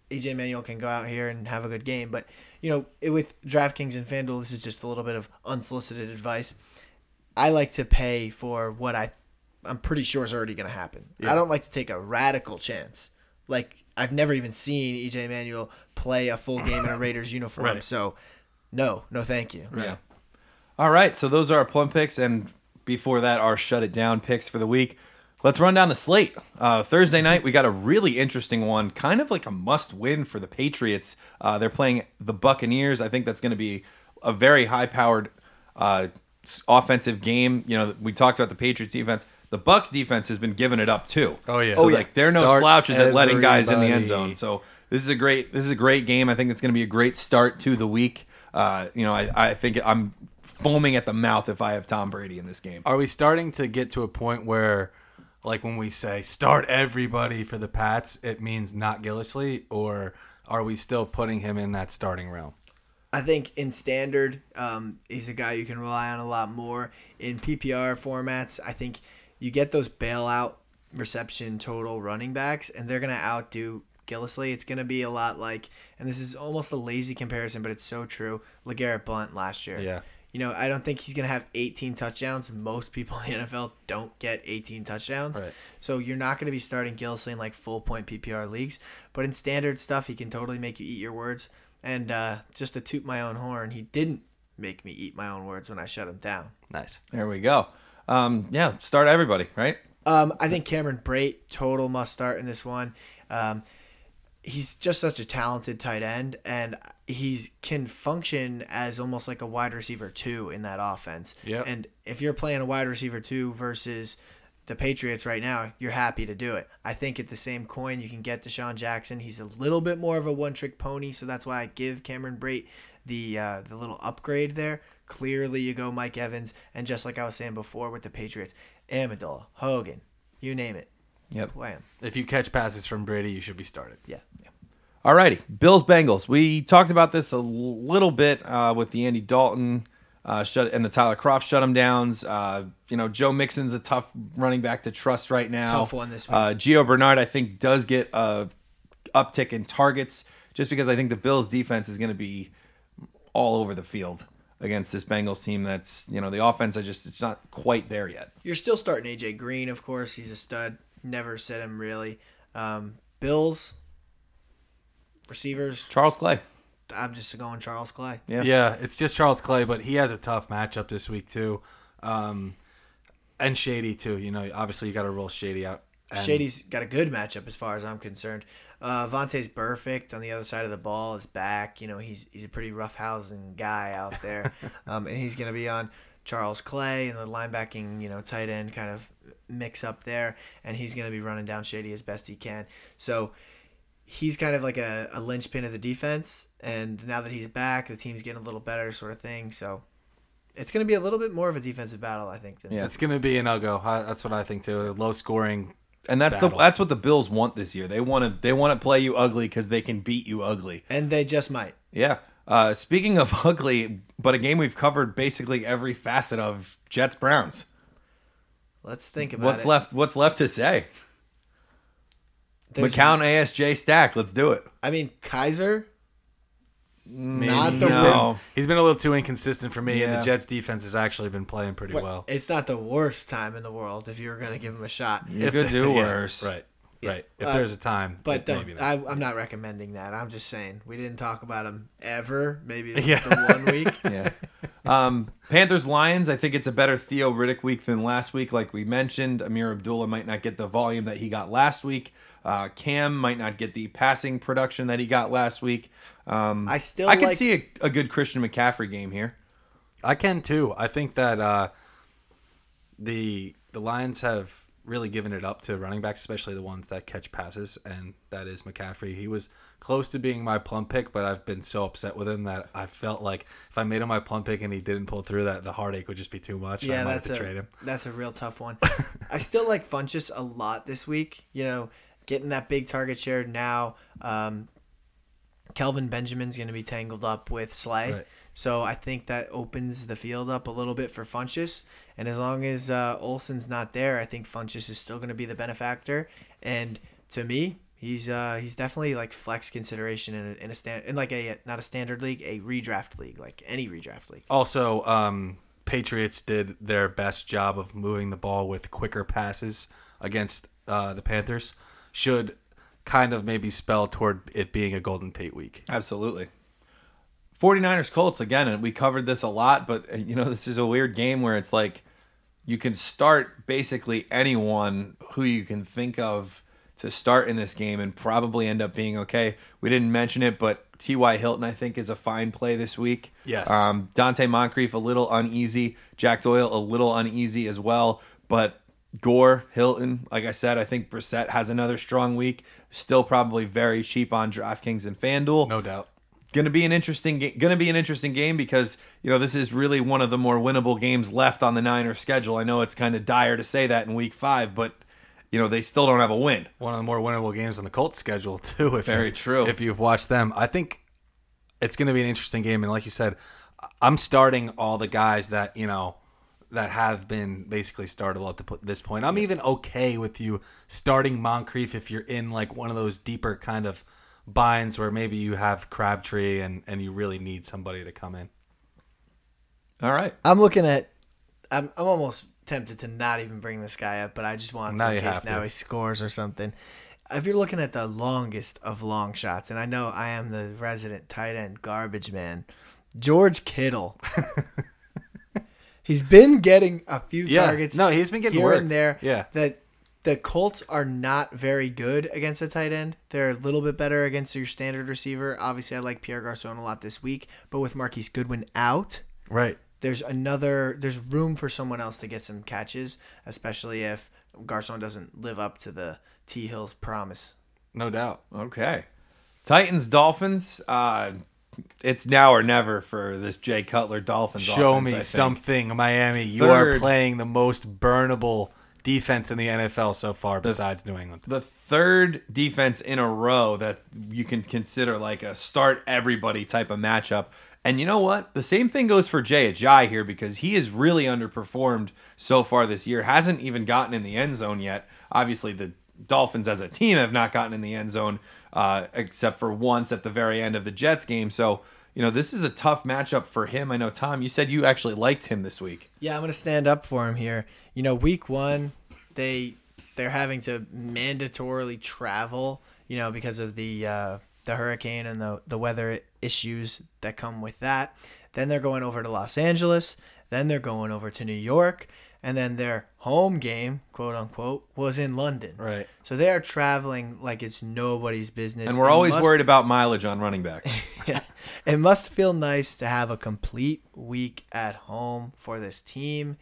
EJ Manuel can go out here and have a good game, but you know, it, with DraftKings and FanDuel, this is just a little bit of unsolicited advice. I like to pay for what I I'm pretty sure is already going to happen. I don't like to take a radical chance. Like I've never even seen EJ Manuel play a full game in a Raiders uniform. Right. So no, no thank you. Yeah. All right, so those are our plum picks, and before that, our shut it down picks for the week. Let's run down the slate. Uh, Thursday night, we got a really interesting one, kind of like a must win for the Patriots. Uh, they're playing the Buccaneers. I think that's going to be a very high powered uh, offensive game. You know, we talked about the Patriots defense. The Bucs defense has been giving it up too. Oh, yeah. So Oh, yeah. like they're no Start slouches at letting guys in the end zone. So this is a great this is a great game. I think it's going to be a great start to the week. Uh, you know, I, I think I'm foaming at the mouth if I have Tom Brady in this game. Are we starting to get to a point where, like, when we say start everybody for the Pats, it means not Gillislee, or are we still putting him in that starting realm? I think in standard, um, he's a guy you can rely on a lot more. In PPR formats, I think you get those bailout reception total running backs, and they're going to outdo Gillislee. It's going to be a lot like, and this is almost a lazy comparison, but it's so true. LeGarrette Blunt last year. Yeah. You know, I don't think he's going to have 18 touchdowns. Most people in the NFL don't get 18 touchdowns. Right. So you're not going to be starting Gillislee in like full point PPR leagues. But in standard stuff, he can totally make you eat your words. And uh, just to toot my own horn, he didn't make me eat my own words when I shut him down. Nice. There we go. Um, yeah, start everybody, right? Um, I think Cameron Brate, total must start in this one. Um, he's just such a talented tight end, and he's can function as almost like a wide receiver two in that offense. Yep. And if you're playing a wide receiver two versus the Patriots right now, you're happy to do it. I think at the same coin, you can get DeSean Jackson. He's a little bit more of a one trick pony, so that's why I give Cameron Brate the uh, the little upgrade there. Clearly, you go Mike Evans, and just like I was saying before with the Patriots, Amendola, Hogan, you name it, Yep. play him. If you catch passes from Brady, you should be started. Yeah. Alrighty, Bills Bengals. We talked about this a little bit uh, with the Andy Dalton uh, shut and the Tyler Kroft shut him downs. Uh, you know, Joe Mixon's a tough running back to trust right now. Tough one this week. Uh, Gio Bernard, I think, does get a uptick in targets just because I think the Bills defense is going to be all over the field against this Bengals team. That's you know the offense. I just it's not quite there yet. You're still starting AJ Green, of course. He's a stud. Never said him really. Um, Bills receivers. Charles Clay. I'm just going Charles Clay. Yeah. Yeah, it's just Charles Clay, but he has a tough matchup this week too, um, and Shady too. You know, obviously you got to roll Shady out. And Shady's got a good matchup as far as I'm concerned. Uh, Vontaze Burfict on the other side of the ball. Is back. You know he's he's a pretty roughhousing guy out there, um, and he's going to be on Charles Clay and the linebacking you know tight end kind of mix up there, and he's going to be running down Shady as best he can. So he's kind of like a, a linchpin of the defense, and now that he's back, the team's getting a little better, sort of thing. So it's going to be a little bit more of a defensive battle, I think. Than Yeah. It's going to be an uggo. That's what I think too. Low scoring. And that's the that's what the Bills want this year. They want to they want to play you ugly because they can beat you ugly. and they just might. Yeah. Uh, speaking of ugly, but a game we've covered basically every facet of Jets Browns. Let's think about What's it. left? What's left to say? There's- McCown ASJ stack. Let's do it. I mean, Kizer. Maybe Not the he's No. been he's been a little too inconsistent for me, and the Jets defense has actually been playing pretty but well. It's not the worst time in the world if you were going to give him a shot. You If could they- do yeah, worse. right? Right. If Uh, there's a time, But it- don't, maybe not. I, I'm not recommending that. I'm just saying we didn't talk about him ever. Maybe this Yeah. is the one week. Yeah. Um, Panthers Lions. I think it's a better Theo Riddick week than last week. Like we mentioned, Ameer Abdullah might not get the volume that he got last week. Uh, Cam might not get the passing production that he got last week. Um, I still I could like- see a, a good Christian McCaffrey game here. I can too. I think that uh, the the Lions have really given it up to running backs, especially the ones that catch passes, and that is McCaffrey. He was close to being my plum pick, but I've been so upset with him that I felt like if I made him my plum pick and he didn't pull through, that the heartache would just be too much. I Yeah, might that's have to a trade him. that's a real tough one. I still like Funchess a lot this week. You know, getting that big target share now. Um, Kelvin Benjamin's going to be tangled up with Slay, Right. so I think that opens the field up a little bit for Funchess. And as long as uh, Olsen's not there, I think Funchess is still going to be the benefactor. And to me, he's uh, he's definitely like flex consideration in a, in a stand in like a not a standard league, a redraft league, like any redraft league. Also, um, Patriots did their best job of moving the ball with quicker passes against uh, the Panthers. Should kind of maybe spell toward it being a Golden Tate week. Absolutely. 49ers Colts again, and we covered this a lot, but uh, you know, this is a weird game where it's like you can start basically anyone who you can think of to start in this game and probably end up being okay. We didn't mention it, but T.Y. Hilton, I think, is a fine play this week. Yes. Um, Donte Moncrief, a little uneasy. Jack Doyle, a little uneasy as well. But Gore, Hilton, like I said, I think Brissett has another strong week. Still probably very cheap on DraftKings and FanDuel No doubt. going to be an interesting game. Going to be an interesting game because you know this is really one of the more winnable games left on the Niners schedule. I know it's kind of dire to say that in Week Five, but you know they still don't have a win. one of the more winnable games on the Colts schedule too. If Very you- true. If you've watched them, I think it's going to be an interesting game. And like you said, I'm starting all the guys that you know that have been basically startable at the, po- this point. I'm even okay with you starting Moncrief if you're in like one of those deeper kind of binds where maybe you have Crabtree and and you really need somebody to come in. All right, I'm looking at. I'm, I'm almost tempted to not even bring this guy up, but I just want to Now in case now to. he scores or something. If you're looking at the longest of long shots, and I know I am the resident tight end garbage man, George Kittle. He's been getting a few Yeah. targets. No, he's been getting here work. and there. Yeah. That the Colts are not very good against the tight end. They're a little bit better against your standard receiver. Obviously, I like Pierre Garcon a lot this week, but with Marquise Goodwin out, Right. there's another there's room for someone else to get some catches, especially if Garcon doesn't live up to the T Hills promise. No doubt. Okay. Titans Dolphins. Uh, it's now or never for this Jay Cutler Dolphins. Show offense, me something, Miami. You are playing the most burnable defense in the NFL so far, besides New England. The third defense in a row that you can consider like a start everybody type of matchup. And you know what? The same thing goes for Jay Ajayi here because he has really underperformed so far this year. Hasn't even gotten in the end zone yet. Obviously, the Dolphins as a team have not gotten in the end zone uh, except for once at the very end of the Jets game. So, you know, this is a tough matchup for him. I know, Tom, you said you actually liked him this week. Yeah, I'm gonna stand up for him here. You know, week one, they they're having to mandatorily travel. You know, because of the uh, the hurricane and the the weather issues that come with that. Then they're going over to Los Angeles. Then they're going over to New York, and then their home game, quote unquote, was in London. Right. So they are traveling like it's nobody's business. And we're It always must- worried about mileage on running backs. yeah. it must feel nice to have a complete week at home for this team.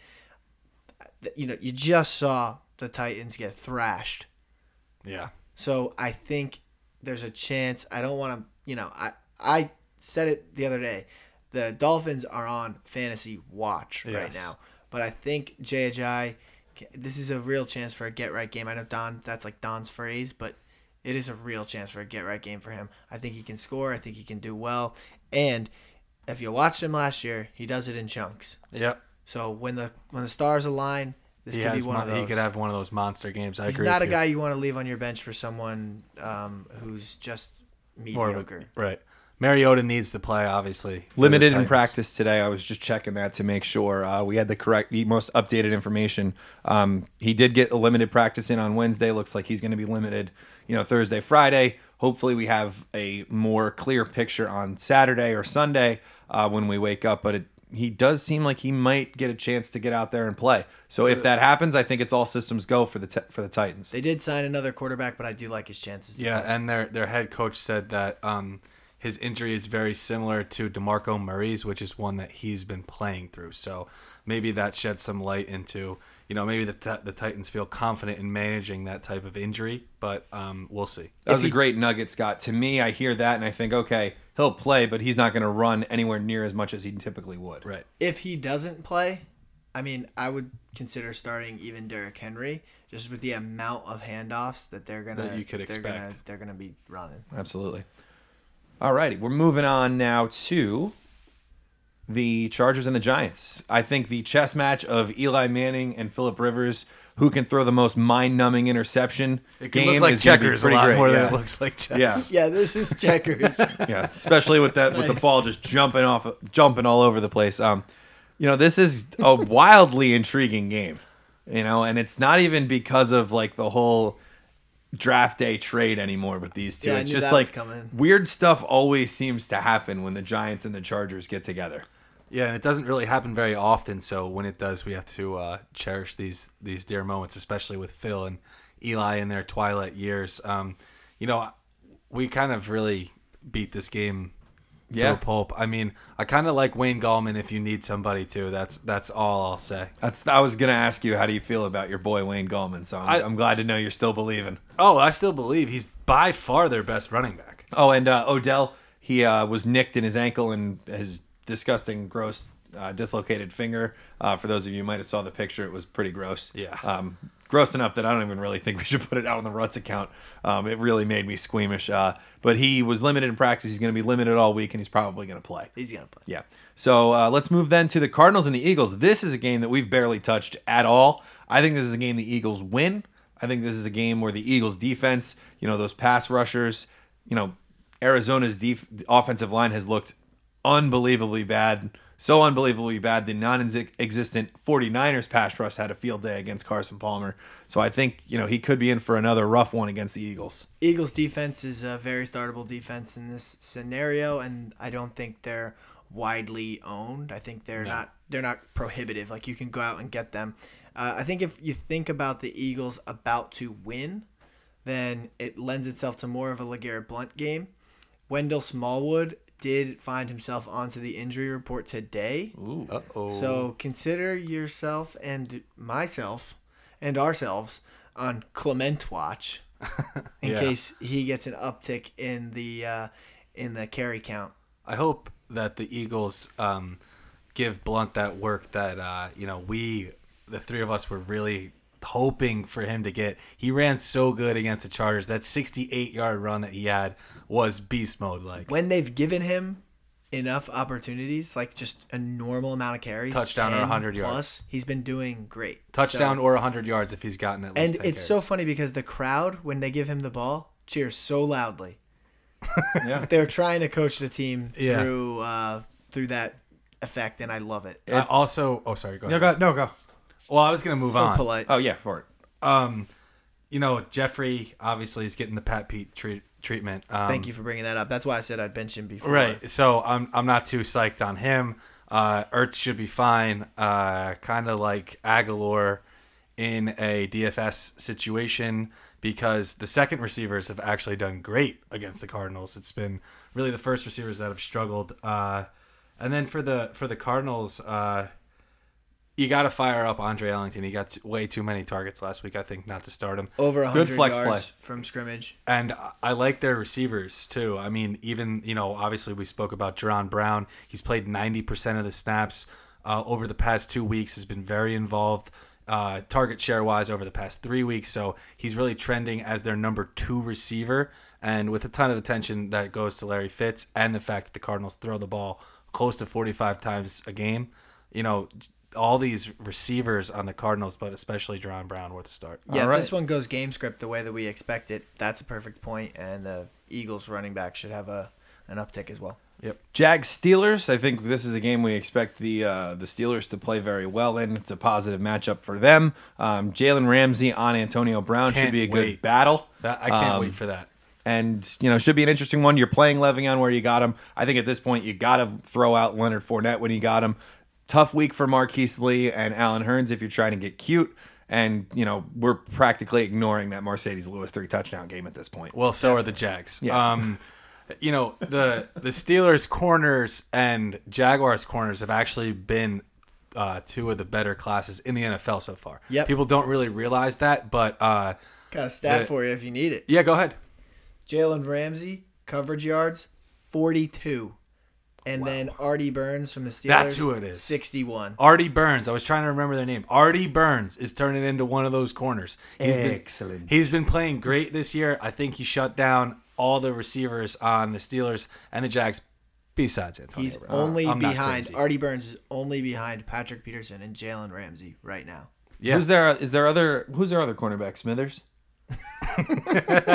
You know, you just saw the Titans get thrashed. Yeah. So I think there's a chance. I don't want to, you know, I I said it the other day. The Dolphins are on fantasy watch right now, but I think Ajayi, this is a real chance for a get right game. I know Don, that's like Don's phrase, but it is a real chance for a get right game for him. I think he can score. I think he can do well, and if you watched him last year, he does it in chunks. Yep. So when the when the stars align, this He could be one mon- of those. he could have one of those monster games. I He's not a you. guy you want to leave on your bench for someone um, who's just a- mediocre. right. Mariota needs to play, obviously. limited in practice today. I was just checking that to make sure uh, we had the correct, the most updated information. Um, he did get a limited practice in on Wednesday. Looks like he's going to be limited, you know, Thursday, Friday. Hopefully, we have a more clear picture on Saturday or Sunday uh, when we wake up. But it, he does seem like he might get a chance to get out there and play. So if that happens, I think it's all systems go for the t- for the Titans. They did sign another quarterback, but I do like his chances. Yeah, play. and their their head coach said that um, his injury is very similar to Demarco Murray's, which is one that he's been playing through. So maybe that sheds some light into you know maybe the the Titans feel confident in managing that type of injury, but um, we'll see. That was If a great nugget, Scott. To me, I hear that and I think, okay, he'll play, but he's not going to run anywhere near as much as he typically would. Right. If he doesn't play, I mean, I would consider starting even Derrick Henry just with the amount of handoffs that they're gonna That you could they're gonna expect. they're gonna be running. Absolutely. All righty, we're moving on now to the Chargers and the Giants. I think the chess match of Eli Manning and Philip Rivers, who can throw the most mind-numbing interception It can game, look like is gonna be checkers a pretty lot great. more yeah. than it looks like chess. Yeah. Yeah, this is checkers. yeah, especially with that with the Nice. ball just jumping off, jumping all over the place. Um, you know, this is a wildly intriguing game. You know, and it's not even because of like the whole draft day trade anymore with these two. Yeah, it's just like coming. weird stuff always seems to happen when the Giants and the Chargers get together. Yeah, and it doesn't really happen very often. So when it does, we have to uh, cherish these these dear moments, especially with Phil and Eli in their twilight years. Um, you know, we kind of really beat this game to Yeah. a pulp. I mean, I kind of like Wayne Gallman if you need somebody to. That's that's all I'll say. That's I was gonna ask you, how do you feel about your boy Wayne Gallman? So I'm, I- I'm glad to know you're still believing. Oh, I still believe he's by far their best running back. Oh, and uh, Odell, he uh, was nicked in his ankle and his disgusting, gross, uh, dislocated finger. Uh, for those of you who might have saw the picture, it was pretty gross. Yeah. Um, gross enough that I don't even really think we should put it out on the Ruts account. Um, it really made me squeamish. Uh, but he was limited in practice. He's going to be limited all week, and he's probably going to play. He's gonna play. Yeah. So uh, let's move then to the Cardinals and the Eagles. This is a game that we've barely touched at all. I think this is a game the Eagles win. I think this is a game where the Eagles defense, you know, those pass rushers, you know, Arizona's def- offensive line has looked unbelievably bad. So unbelievably bad. The non existent 49ers pass rush had a field day against Carson Palmer. So I think, you know, he could be in for another rough one against the Eagles. Eagles defense is a very startable defense in this scenario, and I don't think they're widely owned. I think they're not they're not prohibitive. Like you can go out and get them. Uh, I think if you think about the Eagles about to win, then it lends itself to more of a Legarrette Blunt game. Wendell Smallwood did find himself onto the injury report today. Uh oh. So consider yourself and myself and ourselves on Clement watch in Yeah. case he gets an uptick in the uh, in the carry count. I hope that the Eagles um, give Blunt that work that uh, you know we, the three of us, were really hoping for him to get. He ran so good against the Chargers. That 68 yard run that he had was beast mode. Like When they've given him enough opportunities, like just a normal amount of carries, Touchdown or 10 100 yards. plus, he's been doing great. touchdown So- or 100 yards if he's gotten at least. and 10 it's so funny because the crowd when they give him the ball cheers so loudly. Yeah. They're trying to coach the team Yeah. through uh, through that effect, and I love it. I also, oh sorry, go No, go. No, go. Well, I was gonna move so on. polite. Oh yeah, for it. Um, you know, Jeffery obviously is getting the Pat Pete treat, treatment. Um, Thank you for bringing that up. That's why I said I'd bench him before. Right. So I'm I'm not too psyched on him. Uh, Ertz should be fine. Uh, kind of like Agholor in a DFS situation because the second receivers have actually done great against the Cardinals. It's been really the first receivers that have struggled. Uh, and then for the for the Cardinals, uh, you got to fire up Andre Ellington. He got way too many targets last week. I think not to start him. Over Good hundred flex yards play. from scrimmage. And I- like their receivers too. I mean, even you know, obviously we spoke about Jaron Brown. He's played ninety percent of the snaps uh, over the past two weeks. Has been very involved uh, target share wise over the past three weeks. So he's really trending as their number two receiver. And with a ton of attention that goes to Larry Fitz and the fact that the Cardinals throw the ball close to forty five times a game, you know. All these receivers on the Cardinals, but especially Jaron Brown, worth a start. Yeah, All if this one goes game script the way that we expect it, that's a perfect point, and the Eagles running back should have a an uptick as well. Yep. Jags Steelers. I think this is a game we expect the uh, the Steelers to play very well in. It's a positive matchup for them. Um, Jalen Ramsey on Antonio Brown Can't should be a good battle. That, I can't Um, wait for that. and you know should be an interesting one. You're playing Le'Veon where you got him. I think at this point you got to throw out Leonard Fournette when you got him. Tough week for Marquise Lee and Allen Hurns if you're trying to get cute. And you know we're practically ignoring that Marcedes Lewis three touchdown game at this point. Well, so are the Jags. Yeah. Um, you know the the Steelers corners and Jaguars corners have actually been uh, two of the better classes in the NFL so far. Yep. People don't really realize that, but uh, Got a stat The- for you if you need it. yeah, go ahead. Jalen Ramsey coverage yards forty two, and then Artie Burns from the Steelers. That's who it is. Sixty one. Artie Burns. I was trying to remember their name. Artie Burns is turning into one of those corners. He's Excellent. Been, he's been playing great this year. I think he shut down all the receivers on the Steelers and the Jags. Besides Antonio, He's Brown. only I'm behind. Artie Burns is only behind Patrick Peterson and Jalen Ramsey right now. Yeah. Who's there? Is there other? Who's their other cornerback? Smithers.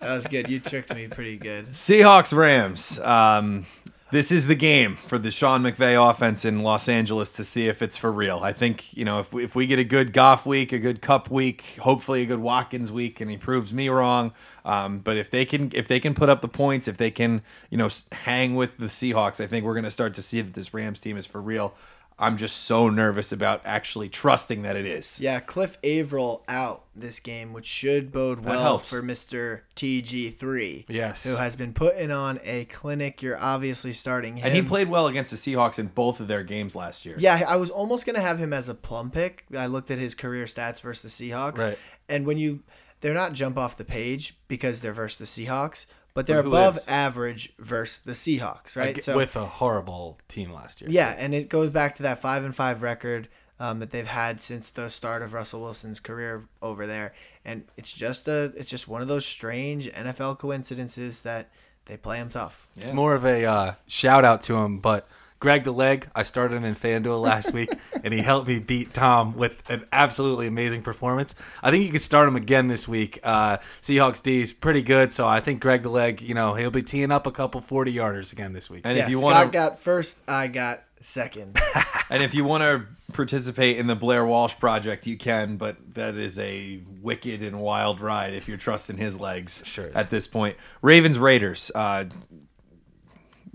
That was good. You tricked me pretty good. Seahawks Rams. Um, this is the game for the Sean McVay offense in Los Angeles to see if it's for real. I think you know if we, if we get a good Goff week, a good Kupp week, hopefully a good Watkins week, and he proves me wrong. Um, but if they can if they can put up the points, if they can you know hang with the Seahawks, I think we're going to start to see that this Rams team is for real. I'm just so nervous about actually trusting that it is. Yeah, Cliff Avril out this game, which should bode well for Mr. TG3. Yes. Who has been putting on a clinic. You're obviously starting him. And he played well against the Seahawks in both of their games last year. Yeah, I was almost gonna have him as a plum pick. I looked at his career stats versus the Seahawks, Right. And when you, they're not jump off the page because they're versus the Seahawks, but they're above is? average versus the Seahawks, right? Ag- with a horrible team last year. Yeah, and it goes back to that five and five record um, that they've had since the start of Russell Wilson's career over there, and it's just a it's just one of those strange NFL coincidences that they play him tough. It's more of a uh, shout out to him, but Greg the Leg, I started him in FanDuel last week, and he helped me beat Tom with an absolutely amazing performance. I think you could start him again this week. Uh, Seahawks D is pretty good, so I think Greg the Leg, you know, he'll be teeing up a couple 40 yarders again this week. And yeah, if you Scott want to got first, I got second. And if you want to participate in the Blair Walsh project, you can, but that is a wicked and wild ride if you're trusting his legs Sure is. at this point. Ravens Raiders. Uh,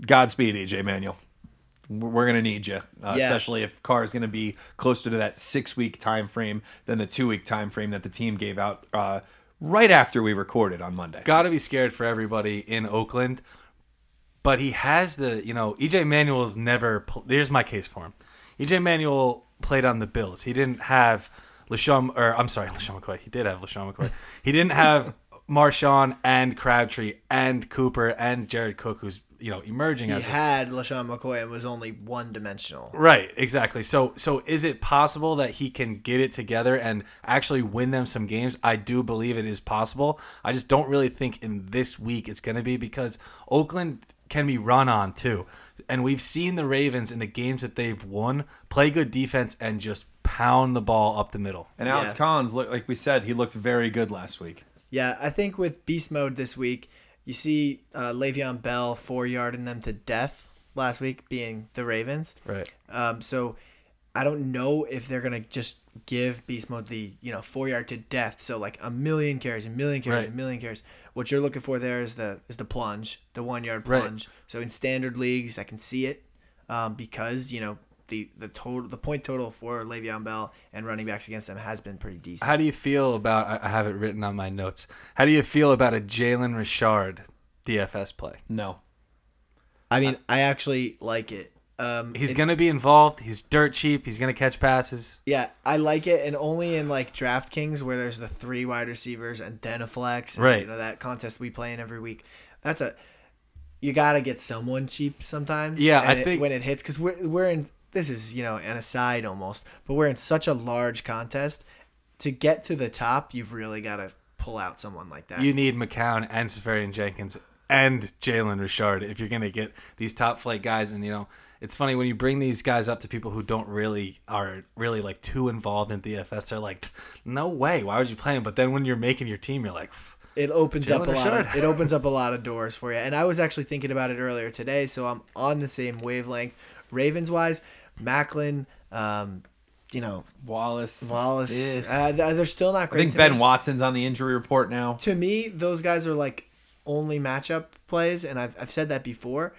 Godspeed, EJ Manuel. We're going to need you, uh, Yeah. especially if Carr is going to be closer to that six week time frame than the two week time frame that the team gave out uh, right after we recorded on Monday. Got to be scared for everybody in Oakland, but he has the, you know, EJ Manuel's never, pl- here's my case for him. EJ Manuel played on the Bills. He didn't have LeSean, or I'm sorry, LeSean McCoy. He did have LeSean McCoy. He didn't have Marshawn and Crabtree and Cooper and Jared Cook, who's you know emerging He as a had LeSean McCoy and was only one dimensional. Right, exactly. So so is it possible that he can get it together and actually win them some games? I do believe it is possible. I just don't really think in this week it's going to be because Oakland can be run on too. And we've seen the Ravens in the games that they've won play good defense and just pound the ball up the middle. And Alex Yeah. Collins, look like we said, he looked very good last week. Yeah, I think with beast mode this week, you see uh, Le'Veon Bell four yarding them to death last week, being the Ravens. Right. Um, so I don't know if they're gonna just give beast mode the you know four yard to death. So like a million carries, a million carries, Right. a million carries. What you're looking for there is the is the plunge, the one yard Right. plunge. So in standard leagues, I can see it um, because you know the the total the point total for Le'Veon Bell and running backs against them has been pretty decent. How do you feel about I I have it written on my notes. How do you feel about a Jalen Richard DFS play? No. I mean, I actually like it. Um, He's it- going to be involved. He's dirt cheap. He's going to catch passes. Yeah, I like it, and only in like DraftKings where there's the three wide receivers and then a flex, and, Right. You know that contest we play in every week. That's a you got to get someone cheap sometimes. Yeah, and I it- think- when it hits because we're we're in this is you know an aside almost, but we're in such a large contest to get to the top. You've really got to pull out someone like that. You need McCown and Seferian Jenkins and Jalen Richard if you're going to get these top flight guys. And, you know, it's funny when you bring these guys up to people who don't really are really like too involved in the DFS, they're like, no way. Why would you play him? But then when you're making your team, you're like, it opens up a lot. Of, it opens up a lot of doors for you. And I was actually thinking about it earlier today, so I'm on the same wavelength. Ravens wise, Maclin, um, you know, Wallace. Wallace, Yeah. uh, they're still not great. I great. think to Ben me. Watson's on the injury report now. To me, those guys are like only matchup plays, and I've I've said that before.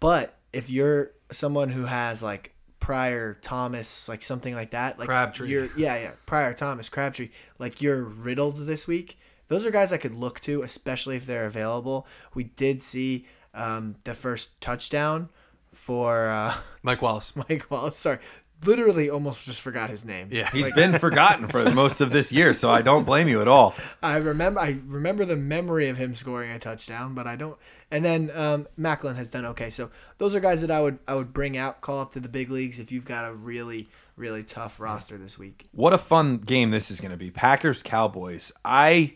But if you're someone who has like Pryor Thomas, like something like that, like Crabtree. you're yeah yeah Pryor Thomas Crabtree, like you're riddled this week. Those are guys I could look to, especially if they're available. We did see um, the first touchdown for uh, Mike Wallace. Mike Wallace. Sorry, literally almost just forgot his name. Yeah. He's been forgotten for most of this year, so I don't blame you at all. I remember I remember the memory of him scoring a touchdown, but I don't. And then um, Maclin has done okay. So those are guys that I would I would bring out, call up to the big leagues if you've got a really really tough roster this week. What a fun game this is going to be. Packers Cowboys. I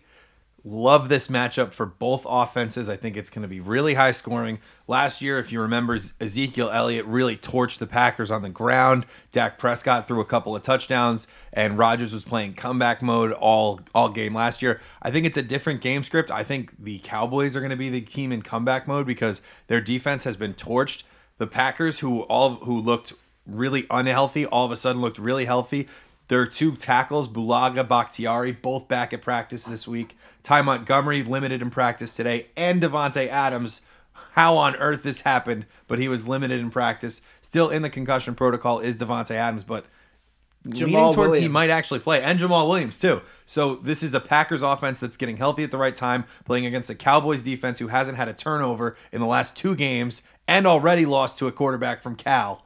love this matchup for both offenses. I think it's going to be really high scoring. Last year, if you remember, Ezekiel Elliott really torched the Packers on the ground. Dak Prescott threw a couple of touchdowns, and Rodgers was playing comeback mode all all game last year. I think it's a different game script. I think the Cowboys are going to be the team in comeback mode because their defense has been torched. The Packers, who all who looked really unhealthy, all of a sudden looked really healthy. Their two tackles, Bulaga, Bakhtiari, both back at practice this week. Ty Montgomery limited in practice today, and Davante Adams. How on earth this happened? But he was limited in practice. Still in the concussion protocol is Davante Adams, but Jamal leaning towards he Williams. might actually play, and Jamaal Williams too. So this is a Packers offense that's getting healthy at the right time, playing against a Cowboys defense who hasn't had a turnover in the last two games, and already lost to a quarterback from Cal.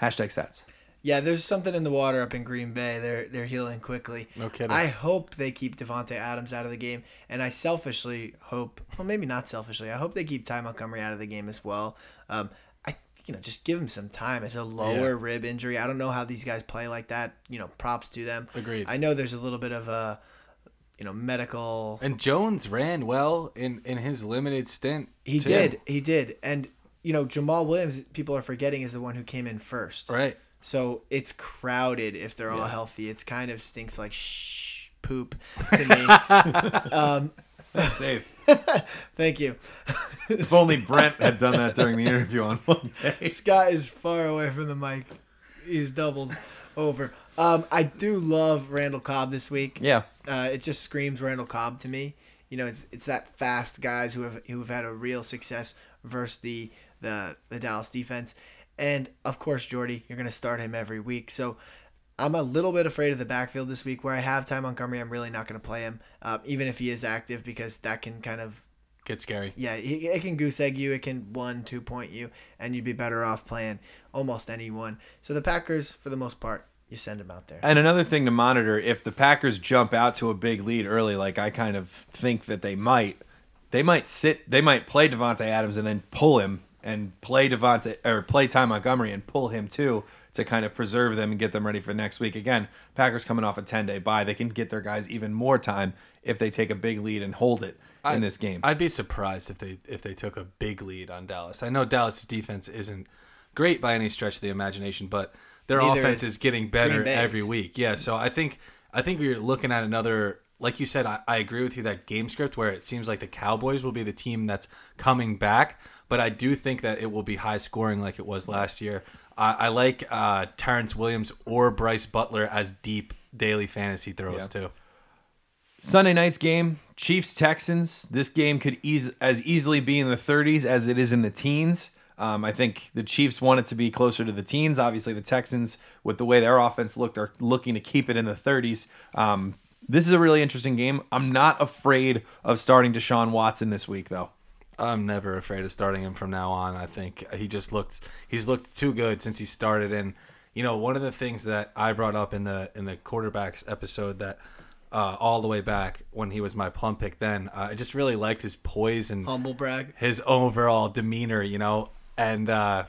Hashtag stats. Yeah, there's something in the water up in Green Bay. They're they're healing quickly. No kidding. I hope they keep Davante Adams out of the game, and I selfishly hope, well, maybe not selfishly, I hope they keep Ty Montgomery out of the game as well. Um, I you know just give him some time. It's a lower Yeah. rib injury. I don't know how these guys play like that. You know, props to them. Agreed. I know there's a little bit of a you know medical. And Jones ran well in, in his limited stint. He too. did, he did, and you know Jamaal Williams. People are forgetting is the one who came in first. Right. So it's crowded if they're all healthy. It's kind of stinks like shh poop to me. um, Safe. thank you. If only Brent had done that during the interview on Monday. Scott is far away from the mic. He's doubled over. Um, I do love Randall Cobb this week. Yeah. Uh, it just screams Randall Cobb to me. You know, it's it's that fast guys who have who have had a real success versus the the the Dallas defense, and of course Jordy, you're gonna start him every week. So I'm a little bit afraid of the backfield this week. Where I have Ty Montgomery, I'm really not gonna play him, uh, even if he is active, because that can kind of Get scary. yeah, it, it can goose egg you. It can one, two point you, and you'd be better off playing almost anyone. So the Packers, for the most part, you send him out there. And another thing to monitor if the Packers jump out to a big lead early, like I kind of think that they might, they might sit, they might play Davante Adams and then pull him and play Davante or play Ty Montgomery and pull him too to kind of preserve them and get them ready for next week. Again, Packers coming off a ten day bye, they can get their guys even more time if they take a big lead and hold it in this game. I'd be surprised if they if they took a big lead on Dallas. I know Dallas' defense isn't great by any stretch of the imagination, but their Neither offense is is getting better every week. Yeah, so I think I think we're looking at another. Like you said, I, I agree with you that game script where it seems like the Cowboys will be the team that's coming back, but I do think that it will be high scoring like it was last year. I, I like uh, Terrance Williams or Brice Butler as deep daily fantasy throws too. Sunday night's game, Chiefs Texans. This game could eas- as easily be in the 30s as it is in the teens. Um, I think the Chiefs want it to be closer to the teens. Obviously, the Texans, with the way their offense looked, are looking to keep it in the 30s. Um, this is a really interesting game. I'm not afraid of starting Deshaun Watson this week, though. I'm never afraid of starting him from now on. I think he just looked he's looked too good since he started and you know one of the things that I brought up in the in the quarterbacks episode that uh, all the way back when he was my plum pick then uh, I just really liked his poise and Humble brag. his overall demeanor, you know, and uh,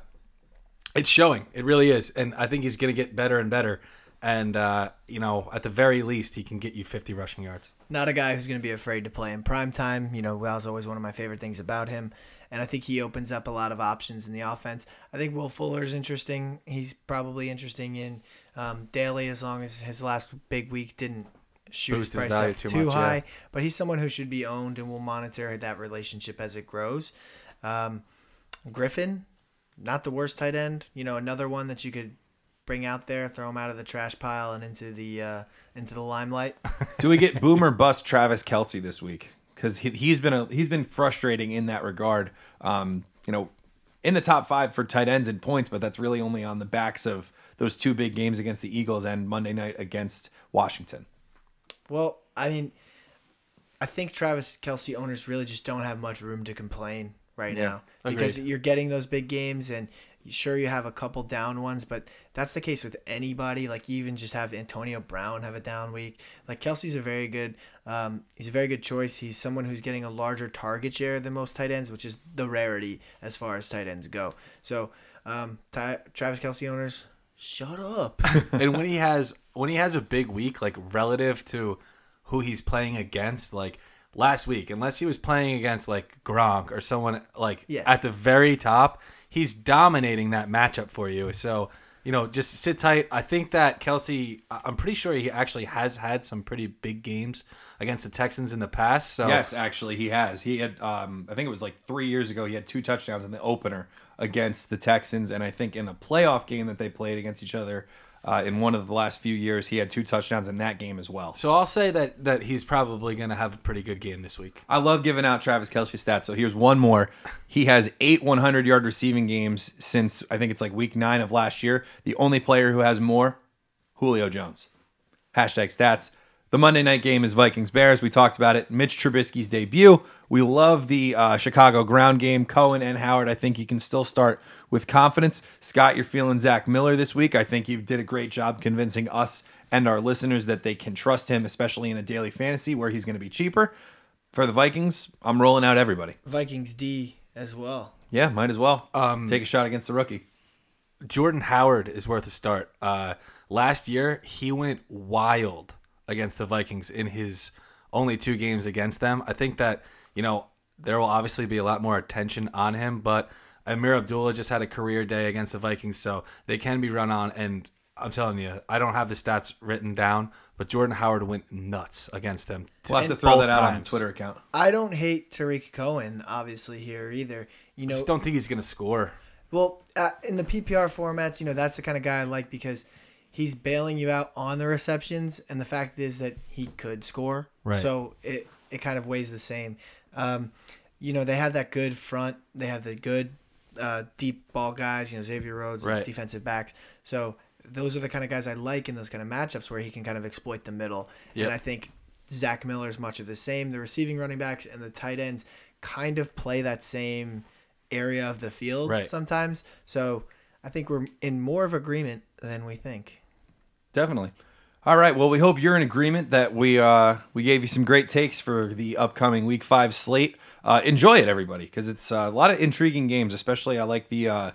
it's showing. It really is, and I think he's going to get better and better. And uh, you know, at the very least, he can get you 50 rushing yards. Not a guy who's going to be afraid to play in prime time. You know, that was always one of my favorite things about him. And I think he opens up a lot of options in the offense. I think Will Fuller is interesting. He's probably interesting in um, daily as long as his last big week didn't shoot Boost his price value up too too, much, yeah. high. But he's someone who should be owned, and we'll monitor that relationship as it grows. Um, Griffin, not the worst tight end. You know, another one that you could bring out there, throw him out of the trash pile and into the uh, into the limelight. Do we get boomer bust Travis Kelce this week? Because he, he's been a, he's been frustrating in that regard. Um, you know, in the top five for tight ends in points, but that's really only on the backs of those two big games against the Eagles and Monday night against Washington. Well, I mean, I think Travis Kelce owners really just don't have much room to complain right now because Agreed. you're getting those big games and sure you have a couple down ones, but that's the case with anybody. Like you even just have Antonio Brown have a down week. Like Kelce's a very good, um, he's a very good choice. He's someone who's getting a larger target share than most tight ends, which is the rarity as far as tight ends go. So, um, Ty- Travis Kelce owners, shut up. and when he has when he has a big week, like relative to who he's playing against, like last week, unless he was playing against like Gronk or someone like Yeah. at the very top, he's dominating that matchup for you. So you know, just sit tight. I think that Kelce, I'm pretty sure he actually has had some pretty big games against the Texans in the past. So Yes, actually, he has. He had, um, I think it was like three years ago, he had two touchdowns in the opener against the Texans, and I think in the playoff game that they played against each other uh, in one of the last few years, he had two touchdowns in that game as well. So I'll say that that he's probably going to have a pretty good game this week. I love giving out Travis Kelce stats. So here's one more. He has eight 100 yard receiving games since I think it's like week nine of last year. The only player who has more, Julio Jones. Hashtag stats. The Monday night game is Vikings Bears. We talked about it. Mitch Trubisky's debut. We love the uh, Chicago ground game. Cohen and Howard. I think you can still start with confidence. Scott, you're feeling Zach Miller this week. I think you did a great job convincing us and our listeners that they can trust him, especially in a daily fantasy where he's going to be cheaper. For the Vikings, I'm rolling out everybody. Vikings D as well. Yeah, might as well. Take a shot against the rookie. Jordan Howard is worth a start. Uh, last year, he went wild against the Vikings in his only two games against them. I think that, you know, there will obviously be a lot more attention on him, but Ameer Abdullah just had a career day against the Vikings, so they can be run on. And I'm telling you, I don't have the stats written down, but Jordan Howard went nuts against them. We'll have to throw that out on. Twitter account. I don't hate Tarik Cohen, obviously here either. You know, I just don't think he's going to score. Well, uh, in the PPR formats, you know, that's the kind of guy I like because he's bailing you out on the receptions, and the fact is that he could score. Right. So it it kind of weighs the same. Um, you know, they have that good front. They have the good uh, deep ball guys. You know, Xavier Rhodes, Right. defensive backs. So those are the kind of guys I like in those kind of matchups where he can kind of exploit the middle. Yep. And I think Zach Miller is much of the same. The receiving running backs and the tight ends kind of play that same area of the field Right. sometimes. So I think we're in more of agreement than we think. Definitely. All right. Well, we hope you're in agreement that we uh, we gave you some great takes for the upcoming Week Five slate. Uh, enjoy it, everybody, because it's a lot of intriguing games. Especially, I like the uh,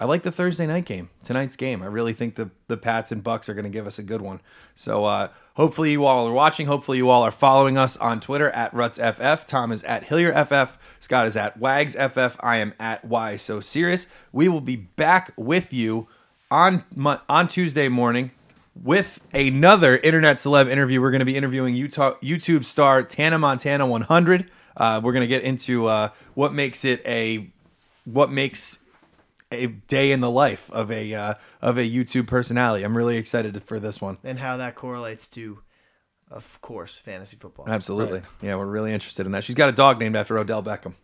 I like the Thursday night game, tonight's game. I really think the the Pats and Bucs are going to give us a good one. So uh, hopefully you all are watching. Hopefully you all are following us on Twitter at RutsFF. Tom is at HillierFF. Scott is at WagsFF. I am at Why So Serious. We will be back with you on on Tuesday morning with another internet celeb interview. We're going to be interviewing Utah YouTube star Tana Montana 100. Uh, we're going to get into uh, what makes it a what makes a day in the life of a uh, of a YouTube personality. I'm really excited for this one. And how that correlates to, of course, fantasy football. Absolutely, yeah, we're really interested in that. She's got a dog named after Odell Beckham.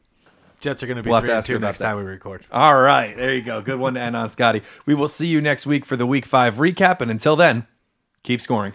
Jets are going to be We'll three to and ask her two next that. time we record. All right, there you go. Good one to end on, Scotty. We will see you next week for the Week Five recap, and until then, keep scoring.